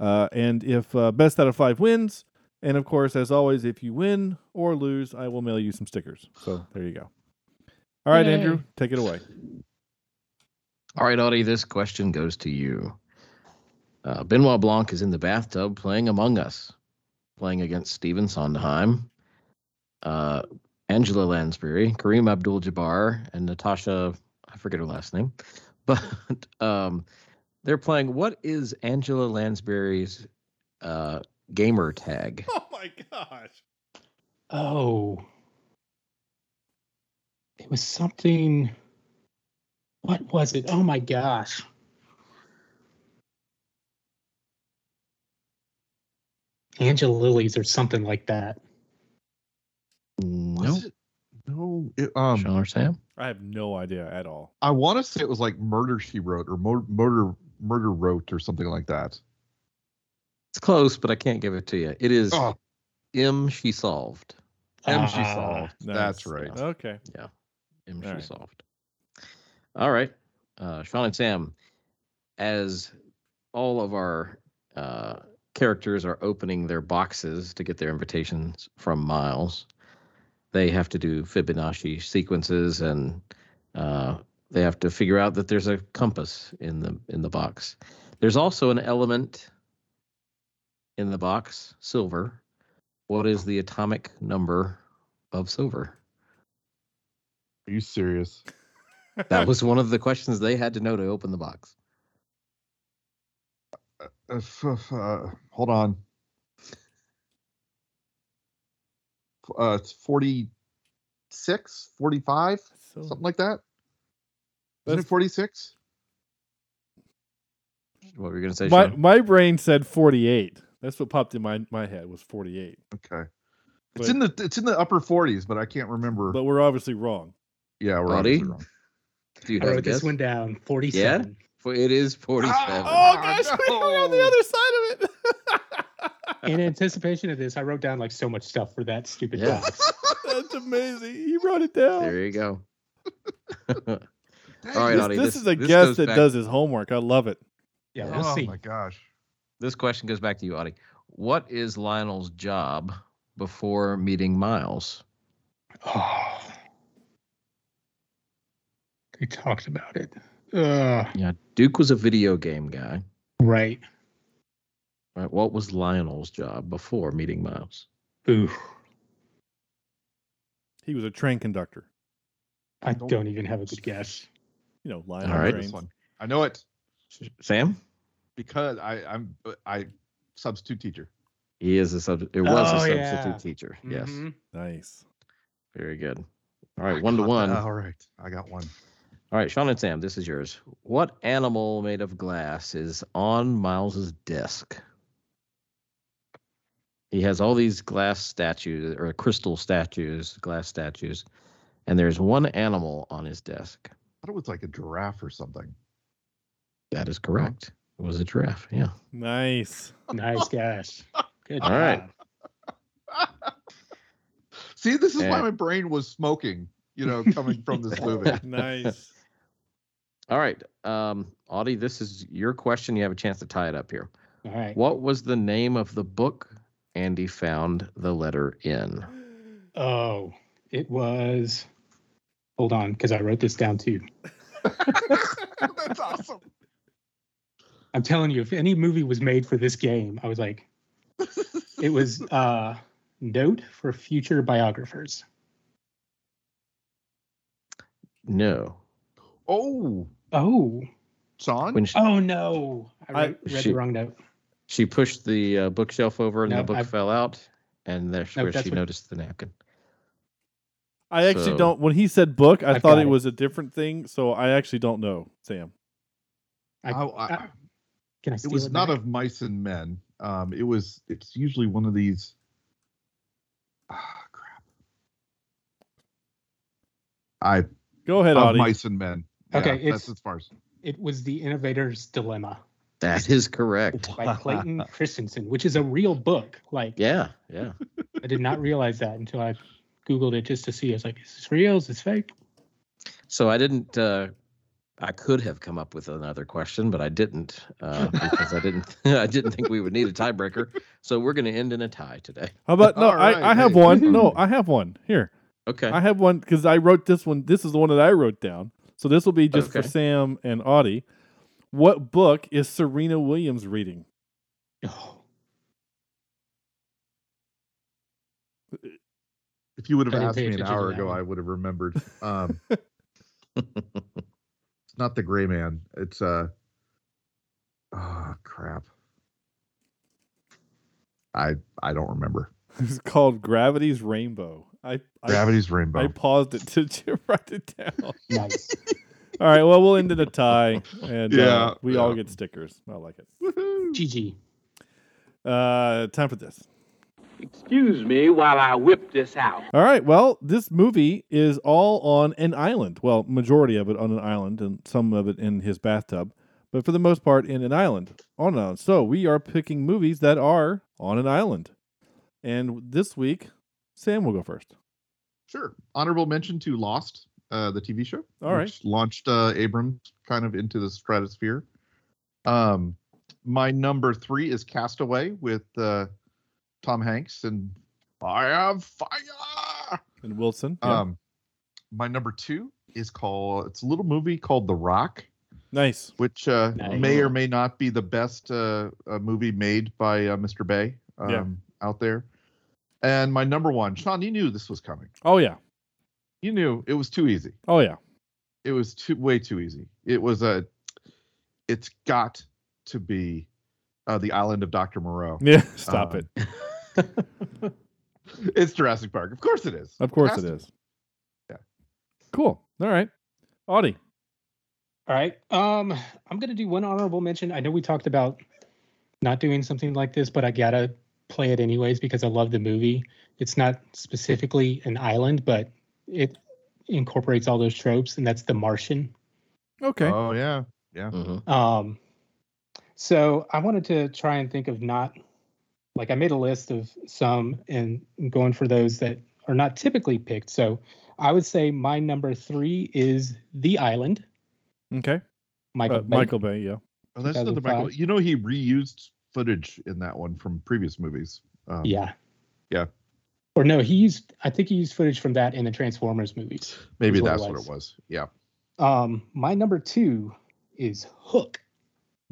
Uh, and if uh, best out of five wins, and of course, as always, if you win or lose, I will mail you some stickers. So there you go. All right, Yay. Andrew, take it away. All right, Audie, this question goes to you. Uh, Benoit Blanc is in the bathtub playing Among Us, playing against Stephen Sondheim, uh, Angela Lansbury, Kareem Abdul Jabbar, and Natasha, I forget her last name, but um, they're playing. What is Angela Lansbury's uh, gamer tag? Oh my gosh! Oh. It was something. What was it? Oh my gosh. Angela Lilies or something like that. No. No, it, um, Sean or Sam? I have no idea at all. I want to say it was like Murder She Wrote or Mo- Murder Murder Wrote or something like that. It's close, but I can't give it to you. It is Oh. M She Solved. M She Ah, Solved. That's right. Okay. Yeah. M She right. Solved. All right. Uh, Sean and Sam, as all of our uh, characters are opening their boxes to get their invitations from Miles, they have to do Fibonacci sequences and uh, they have to figure out that there's a compass in the in the box. There's also an element in the box, silver. What is the atomic number of silver? Are you serious? That was one of the questions they had to know to open the box. Uh, f- f- uh, hold on. Uh, it's 46, 45, something like that. Isn't it 46? What were you going to say, My Sean? my brain said 48. That's what popped in my, my head was 48. Okay. But, It's in the it's in the upper 40s, but I can't remember. but we're obviously wrong. yeah, we're Audie? obviously wrong. Do you I have a wrote this one down. Yeah, 47. For- it is forty-seven. Oh gosh, oh, we were on the other side of it. In anticipation of this, I wrote down like so much stuff for that stupid Yeah. box. That's amazing. He wrote it down. There you go. All right, this, Audie. this is a this guest that back- does his homework. I love it. Yeah, we'll oh see. my gosh. This question goes back to you, Audie. What is Lionel's job before meeting Miles? Oh. They talked about it. Ugh. Yeah, Duke was a video game guy. Right. Right. What was Lionel's job before meeting Miles? Ooh. He was a train conductor. I don't even have a good guess. You know, Lionel. All on right. trains. This one. I know it Sam? because I I'm I substitute teacher. He is a sub. It was a Oh, substitute yeah. teacher. Yes. Mhm. Nice. Very good. All right, I one to one. that. All All right, I got one. Right, Sean and Sam, this is yours. What animal made of glass is on Miles's desk? He has all these glass statues or crystal statues, glass statues, and there's one animal on his desk. I thought it was like a giraffe or something. That is correct. It was a giraffe. Yeah. Nice. Nice guess. Good All job. right. See, this is why my brain was smoking. You know, coming from this movie. Nice. All right. Um, Audie, this is your question. You have a chance to tie it up here. All right. What was the name of the book Andy found the letter in? Oh, it was. Hold on, because I wrote this down too. That's awesome. I'm telling you, if any movie was made for this game, I was like, it was uh, Note for Future Biographers. No. Oh, Oh, Sean. When she, oh no! I I- read, read She- the wrong note. she pushed the uh, bookshelf over and Nope, the book I've- fell out, and there's Nope, where that's she what- noticed the napkin. I actually So- don't. When he said book, I I've thought it it. was a different thing. So I actually don't know, Sam. I, I- I- can I it was it not back? of mice and men. Um, it was. It's usually one of these. Ah, crap. I Go ahead, of Audie. mice and men. Okay, Yeah, it's- that's as far as. It was The Innovator's Dilemma That is correct. by Clayton Christensen, which is a real book. Like, Yeah, yeah. I did not realize that until I Googled it just to see. I was like, is this real? Is this fake? So I didn't. Uh, I could have come up with another question, but I didn't uh, because I didn't. I didn't think we would need a tiebreaker. So we're going to end in a tie today. How about no? All right, I, I have hey. one. No, I have one here. Okay. I have one because I wrote this one. This is the one that I wrote down. So this will be just for Sam and Audie. What book is Serena Williams reading? Oh, If you would have asked me an hour ago. I would have remembered. Um, it's not the Gray Man. It's uh. Oh crap. I I don't remember. It's called Gravity's Rainbow. I I- Gravity's Rainbow. I paused it to, to write it down. Nice. All right. Well, we'll end in a tie, and Yeah, uh, we all get stickers. I like it. GG. Uh, time for this. Excuse me while I whip this out. All right. Well, this movie is all on an island. Well, majority of it on an island, and some of it in his bathtub, but for the most part in an island on an island. So we are picking movies that are on an island, and this week Sam will go first. Sure. Honorable mention to Lost, uh, the TV show. All right. which Launched uh, Abrams kind of into the stratosphere. Um, my number three is Castaway with uh, Tom Hanks and Fire, Fire. And Wilson. yeah. Um, my number two is called. It's a little movie called The Rock, nice. which uh, Nice. may or may not be the best uh, uh, movie made by uh, Mr. Bay um, Yeah. out there. And my number one, Sean, you knew this was coming. Oh yeah. You knew it was too easy. Oh yeah. it was too way too easy. It was a it's got to be uh, the island of Dr. Moreau. Yeah. Stop Um, it. It's Jurassic Park. Of course it is. Of course has it to is. Yeah. Cool. All right. Audie. All right. Um, I'm gonna do one honorable mention. I know we talked about not doing something like this, but I gotta play it anyways because I love the movie. It's not specifically an island, but it incorporates all those tropes, and that's The Martian. Okay. Oh yeah. Yeah. Um, so I wanted to try and think of not like I made a list of some and going for those that are not typically picked. So I would say my number three is The Island. Okay. Michael Uh, Bay. Michael Bay. Yeah. Oh, that's another Michael. You know he reused footage in that one from previous movies. Um, Yeah. Yeah. Or no, he used I think he used footage from that in the Transformers movies. Maybe is that's what it was. Yeah. Um, my number two is Hook.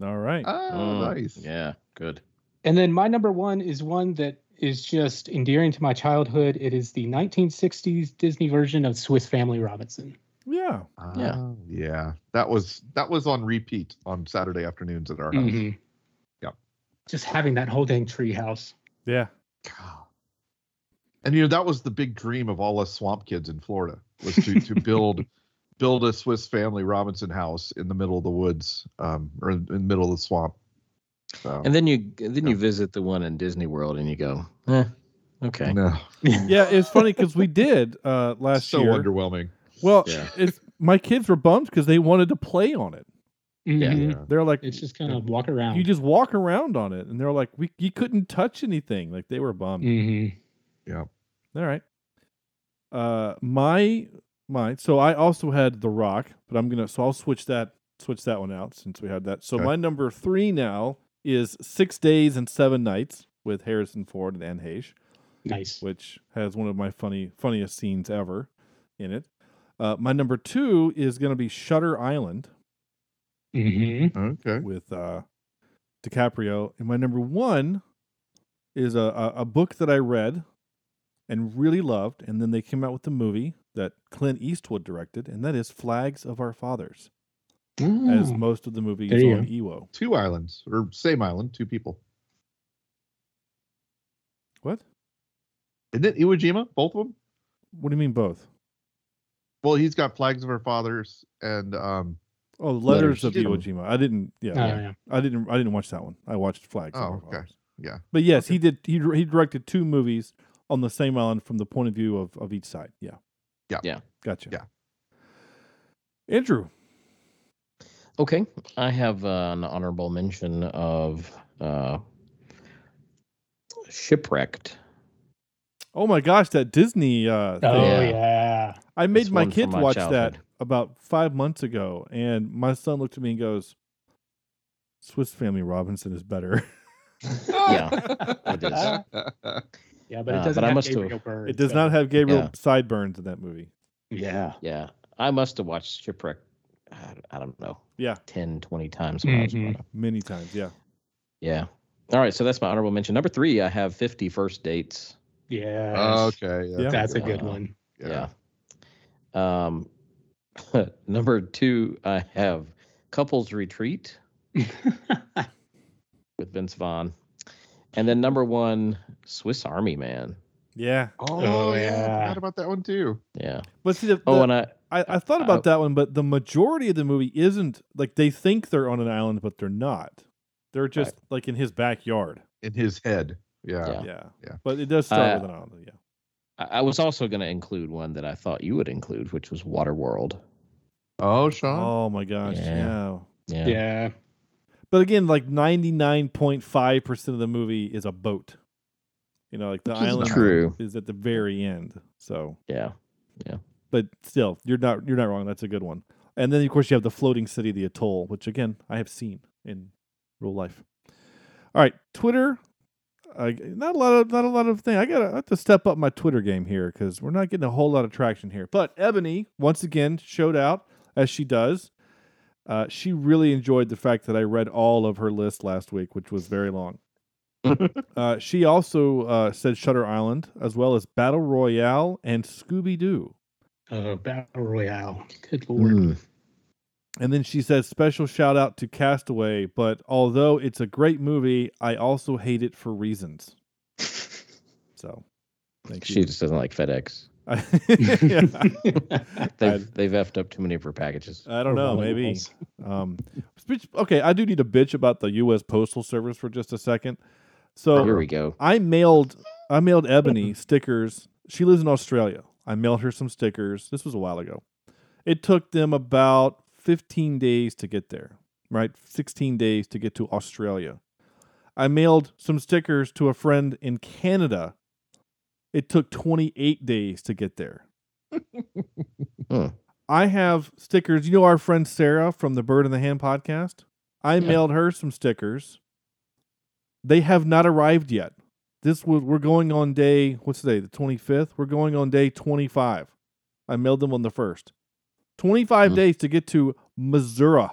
All right. Oh, Mm, nice. Yeah, good. And then my number one is one that is just endearing to my childhood. It is the 1960s Disney version of Swiss Family Robinson. Yeah. Yeah. Ah, yeah. That was that was on repeat on Saturday afternoons at our house. Mhm. Yep. Just having that whole dang tree house. Yeah. And you know that was the big dream of all us swamp kids in Florida was to to build build a Swiss Family Robinson house in the middle of the woods, um, or in the middle of the swamp. So, And then you then you visit the one in Disney World and you go, eh, okay. no, Yeah. It's funny because we did uh last so year. So underwhelming. Well, Yeah. it's my kids were bummed because they wanted to play on it. Mhm. Yeah. They're like, It's just kind of walk around. you just walk around on it, and they're like, we you couldn't touch anything. Like they were bummed. Mhm. Yeah. All right. Uh, my my so I also had The Rock, but I'm gonna so I'll switch that switch that one out since we had that. So Okay. my number three now is Six Days and Seven Nights with Harrison Ford and Anne Heche, Nice. which has one of my funny funniest scenes ever in it. Uh, my number two is gonna be Shutter Island hmm Okay. with uh, DiCaprio, and my number one is a, a a book that I read and really loved, and then they came out with the movie that Clint Eastwood directed, and that is Flags of Our Fathers, as most of the movie is There on go. Ewo. Two islands or same island, two people. What? Isn't it Iwo Jima? Both of them? What do you mean both? Well, he's got flags of our fathers and um. Oh, Letters, Letters. of He did Iwo. Jima. I didn't. Yeah, Oh, yeah. I didn't. I didn't watch that one. I watched Flags. Oh, Our okay. Fathers. Yeah. But yes, he did. He he directed two movies on the same island from the point of view of of each side. Yeah. Yeah. Yeah. Gotcha. Yeah. Andrew. Okay. I have uh, an honorable mention of uh, Shipwrecked. Oh my gosh, that Disney uh Oh thing. yeah. I made It's my kids my watch that childhood. About five months ago, and my son looked at me and goes, "Swiss Family Robinson is better." Yeah, it is. Yeah, but it Uh, doesn't but I have must have- Gabriel it does so- not have Gabriel Yeah. sideburns in that movie. Yeah. Yeah. I must have watched Shipwreck, I, I don't know, Yeah, 10, 20 times when I was Mhm. many times. Yeah. Yeah. All right. So that's my honorable mention. Number three, I have 50 First Dates. Yeah. okay. Yeah. Yeah. That's a good Uh, one. Yeah. Um, number two, I have Couples Retreat with Vince Vaughn. And then number one, Swiss Army Man. Yeah. Oh, Oh, yeah, I yeah. forgot about that one too. Yeah. But see, the, Oh, and I I, I thought about that one, but the majority of the movie isn't like they think they're on an island, but they're not. They're just like in his backyard. In his head. Yeah. Yeah. Yeah. Yeah. But it does start Uh, with an island. Yeah. I I was also going to include one that I thought you would include, which was Waterworld. Oh, Sean. Oh my gosh. Yeah. Yeah. Yeah. But again, like ninety nine point five percent of the movie is a boat. You know, like the Which is island true. is at the very end. So Yeah. Yeah. but still, you're not you're not wrong. That's a good one. And then of course you have the floating city, the atoll, which again I have seen in real life. All right, Twitter. Uh, not a lot of not a lot of thing. I gotta I have to step up my Twitter game here because we're not getting a whole lot of traction here. But Ebony once again showed out as she does. Uh, she really enjoyed the fact that I read all of her list last week, which was very long. uh, she also uh, said Shutter Island as well as Battle Royale and Scooby Doo. Oh, Battle Royale. Good lord. Hmm. And then she says, special shout out to Castaway, but although it's a great movie, I also hate it for reasons. So, thank She you. just doesn't like FedEx. Yeah. They've they've effed up too many of her packages. I don't know, maybe. Um, speech- okay, I do need to bitch about the U.S. Postal Service for just a second. So Here we go. I mailed I mailed Ebony stickers. She lives in Australia. I mailed her some stickers. This was a while ago. It took them about 15 days to get there, right? 16 days to get to Australia. I mailed some stickers to a friend in Canada. It took 28 days to get there. Hmm. I have stickers. You know our friend Sarah from the Bird in the Hand podcast? I mailed her some stickers. They have not arrived yet. This was we're going on day what's today? The 25th. We're going on day 25. I mailed them on the 1st. 25 Hmm. days to get to Missouri.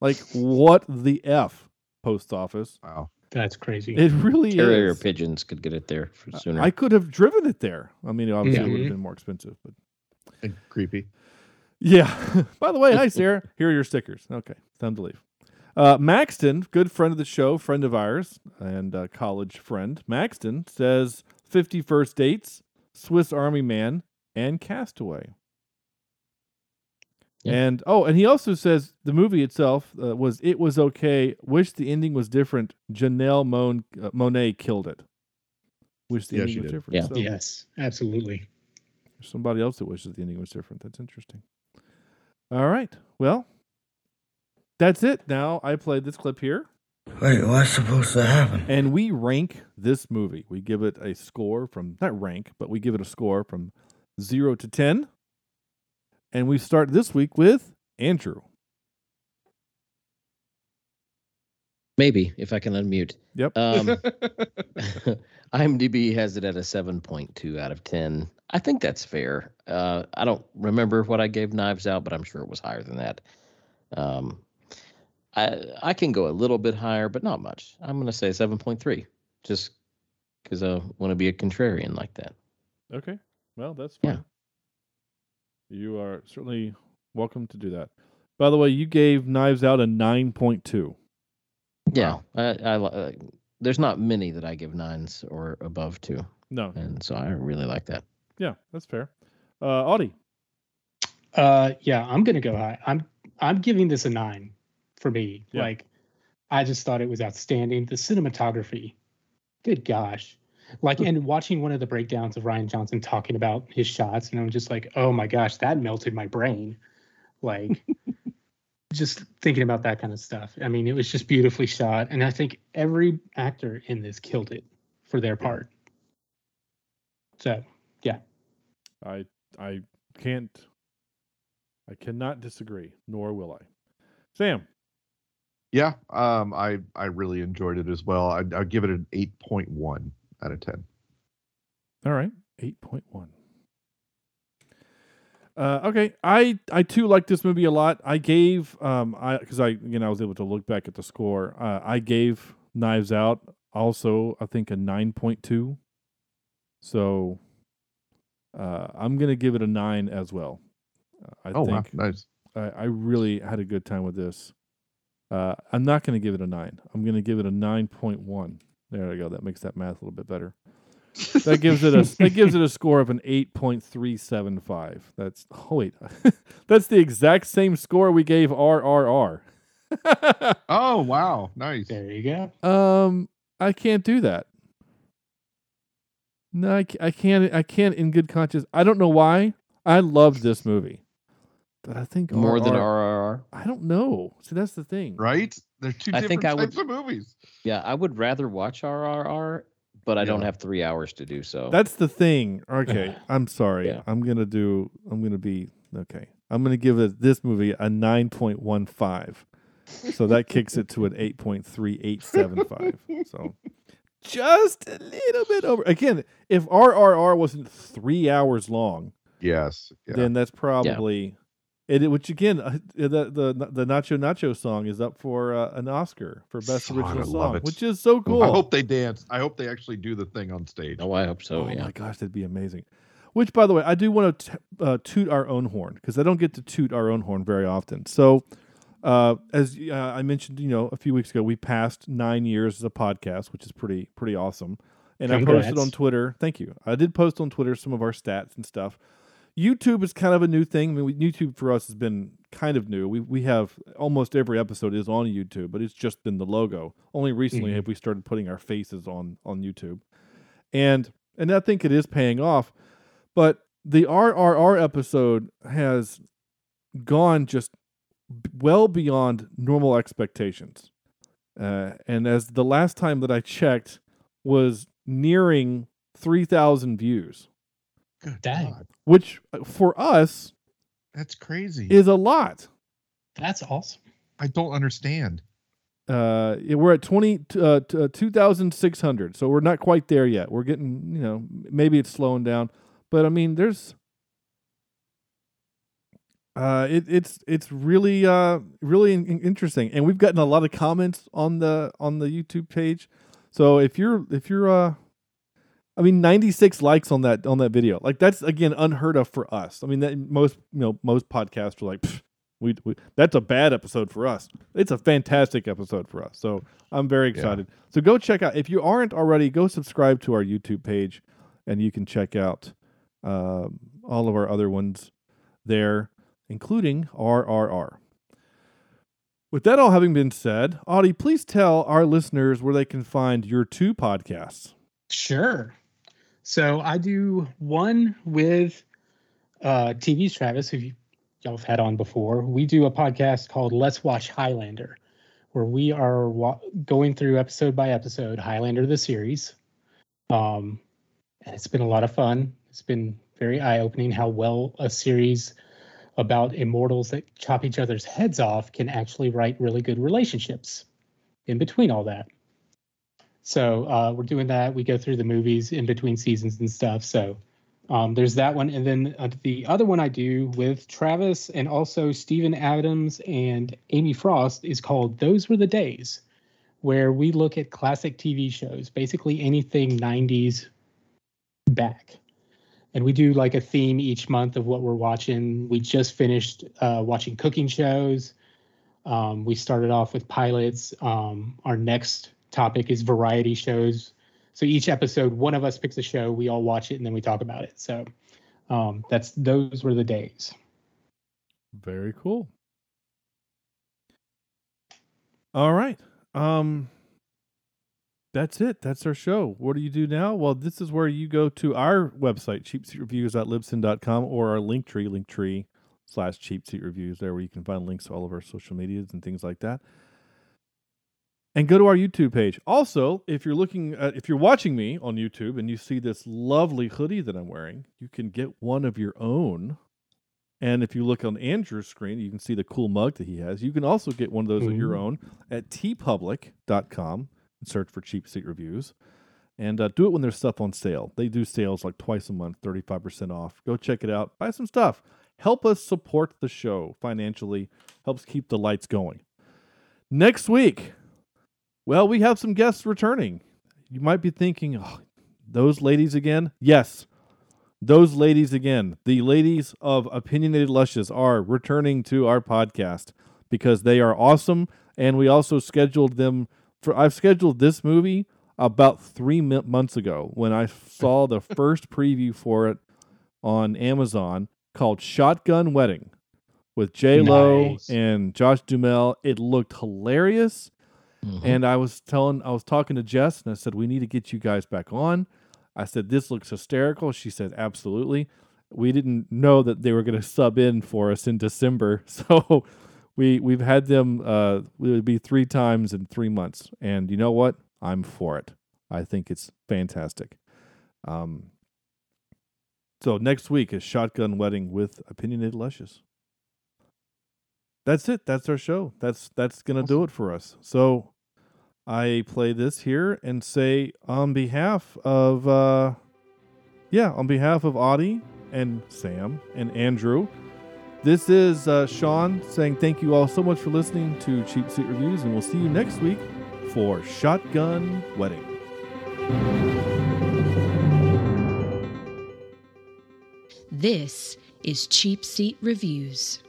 Like what the f post office? Wow. That's crazy. It really Carrier is. pigeons could get it there for sooner. I could have driven it there. I mean, obviously it would have been more expensive, but And creepy. Yeah. By the way, hi Sarah. Here are your stickers. Okay, time to leave. Uh, Maxton, good friend of the show, friend of ours, and uh, college friend. Maxton says 50 First Dates, Swiss Army Man, and Castaway. Yeah. And oh, and he also says the movie itself uh, was it was okay. Wish the ending was different. Janelle Mon- uh, Monáe killed it. Wish the Yeah, ending was did. different. Yeah. So- Yes, absolutely. there's somebody else that wishes the ending was different. That's interesting. All right. Well, that's it. Now I played this clip here, Wait, what's supposed to happen? and we rank this movie. We give it a score from not rank, but we give it a score from zero to ten. And we start this week with Andrew. Maybe if I can unmute. Yep. Um, IMDb has it at a 7.2 out of 10. I think that's fair. Uh, I don't remember what I gave Knives Out, but I'm sure it was higher than that. Um, I I can go a little bit higher, but not much. I'm going to say 7.3, just because I want to be a contrarian like that. Okay. Well, that's Yeah. Fine. You are certainly welcome to do that. By the way, you gave Knives Out a nine point two. Yeah, I, I li- uh, there's not many that I give nines or above to, No. and so I really like that. Yeah, that's fair. Uh, Audie. Uh, yeah, I'm gonna go high. I'm I'm giving this a nine for me. Yeah. Like, I just thought it was outstanding. The cinematography, good gosh, like, and watching one of the breakdowns of Rian Johnson talking about his shots, and I'm just like, oh my gosh, that melted my brain. Like, just thinking about that kind of stuff. I mean, it was just beautifully shot, and I think every actor in this killed it for their part. So, yeah. I I can't I cannot disagree, nor will I. Sam. Yeah, um, I I really enjoyed it as well. I I'd give it an eight point one out of ten. All right. Eight point one. Uh, okay, I I too like this movie a lot. I gave um I because I again I was able to look back at the score. Uh, I gave Knives Out also I think a nine point two. So uh, I'm gonna give it a nine as well. I oh wow, think nice. I, I really had a good time with this. Uh, I'm not going to give it a nine. I'm going to give it a nine point one. There we go. That makes that math a little bit better. That gives it a that gives it a score of an eight point three seven five. That's oh wait, that's the exact same score we gave RRR. oh wow, nice. There you go. Um, I can't do that. No, I, I can't. I can't in good conscience. I don't know why. I loved this movie, but I think More than RRR. I don't know. See, that's the thing. Right? They're two I different think I types would- of movies. Yeah, I would rather watch RRR, but I don't have three hours to do so. That's the thing. Okay, I'm sorry. Yeah. I'm gonna do. I'm gonna be okay. I'm gonna give it this movie a nine point one five. So that kicks it to an eight point three eight seven five. So just a little bit over. Again, if RRR wasn't three hours long, Yes. Yeah. then that's probably it. it- Which again, uh, the the the Nacho Nacho song is up for uh, an Oscar for best God, original song, which is so cool. I hope they dance. I hope they actually do the thing on stage. oh, I hope so. Oh yeah. my gosh, that'd be amazing. Which, by the way, I do want to t- uh, toot our own horn because I don't get to toot our own horn very often. So, uh, as uh, I mentioned, you know, a few weeks ago, we passed nine years as a podcast, which is pretty pretty awesome. And I posted on Twitter. Thank you. I did post on Twitter some of our stats and stuff. YouTube is kind of a new thing. I mean, we, YouTube for us has been kind of new. We we have almost every episode is on YouTube, but it's just been the logo. Only recently Mhm. have we started putting our faces on on YouTube, and and I think it is paying off. But the RRR episode has gone just well beyond normal expectations, uh, and as the last time that I checked was nearing three thousand views, Good Dang. God. which uh, for us That's crazy. is a lot. That's awesome. I don't understand. Uh, yeah, we're at 20, t- uh, t- uh, 2,600. So we're not quite there yet. We're getting, you know, maybe it's slowing down. But I mean, there's, uh, it, it's it's really uh really in- in- interesting, and we've gotten a lot of comments on the on the YouTube page. So if you're if you're uh, I mean, 96 likes on that on that video, like that's again unheard of for us. I mean, that most you know most podcasts are like, we, we that's a bad episode for us. It's a fantastic episode for us. So I'm very Yeah. excited. So go check out if you aren't already, go subscribe to our YouTube page, and you can check out um, all of our other ones there, including RRR. With that all having been said, Audie, please tell our listeners where they can find your two podcasts. Sure. So I do one with uh, TV's Travis, who y'all have had on before. We do a podcast called Let's Watch Highlander, where we are wa- going through episode by episode Highlander the series. Um, and it's been a lot of fun. It's been very eye opening how well a series about immortals that chop each other's heads off can actually write really good relationships in between all that. So uh, we're doing that. We go through the movies in between seasons and stuff. So um, there's that one, and then uh, the other one I do with Travis and also Stephen Adams and Amy Frost is called "Those Were the Days," where we look at classic TV shows, basically anything '90s back, and we do like a theme each month of what we're watching. We just finished uh, watching cooking shows. Um, we started off with pilots. Um, our next topic is variety shows. So each episode, one of us picks a show, we all watch it, and then we talk about it. So um, that's those were the days. Very cool. All right. Um that's it. That's our show. What do you do now? Well, this is where you go to our website, cheapseatreviews.libsyn.com, or our link tree, linktree slash cheap seat reviews, there where you can find links to all of our social medias and things like that. And go to our YouTube page. Also, if you're looking at, if you're watching me on YouTube and you see this lovely hoodie that I'm wearing, you can get one of your own and if you look on Andrew's screen, you can see the cool mug that he has. You can also get one of those of your own at teepublic.com and search for cheap seat reviews. And uh, do it when there's stuff on sale. They do sales like twice a month, 35% off. Go check it out. Buy some stuff. Help us support the show financially. Helps keep the lights going. Next week, well, we have some guests returning. You might be thinking, oh, those ladies again? Yes, those ladies again. The ladies of Opinionated Lushes are returning to our podcast because they are awesome. And we also scheduled them for, I've scheduled this movie about three months ago when I saw the first preview for it on Amazon called Shotgun Wedding with J Lo Nice. and Josh Duhamel. It looked hilarious. And I was telling, I was talking to Jess, and I said, "We need to get you guys back on." I said, "This looks hysterical." She said, "Absolutely." We didn't know that they were going to sub in for us in December, so we we've had them. Uh, it would be three times in three months, and you know what? I'm for it. I think it's fantastic. Um, so next week is Shotgun Wedding with Opinionated Lushes. That's it. That's our show. That's that's gonna do it for us. So I play this here and say on behalf of uh yeah, on behalf of Audie and Sam and Andrew, this is uh, Sean saying thank you all so much for listening to Cheap Seat Reviews, and we'll see you next week for Shotgun Wedding. This is Cheap Seat Reviews.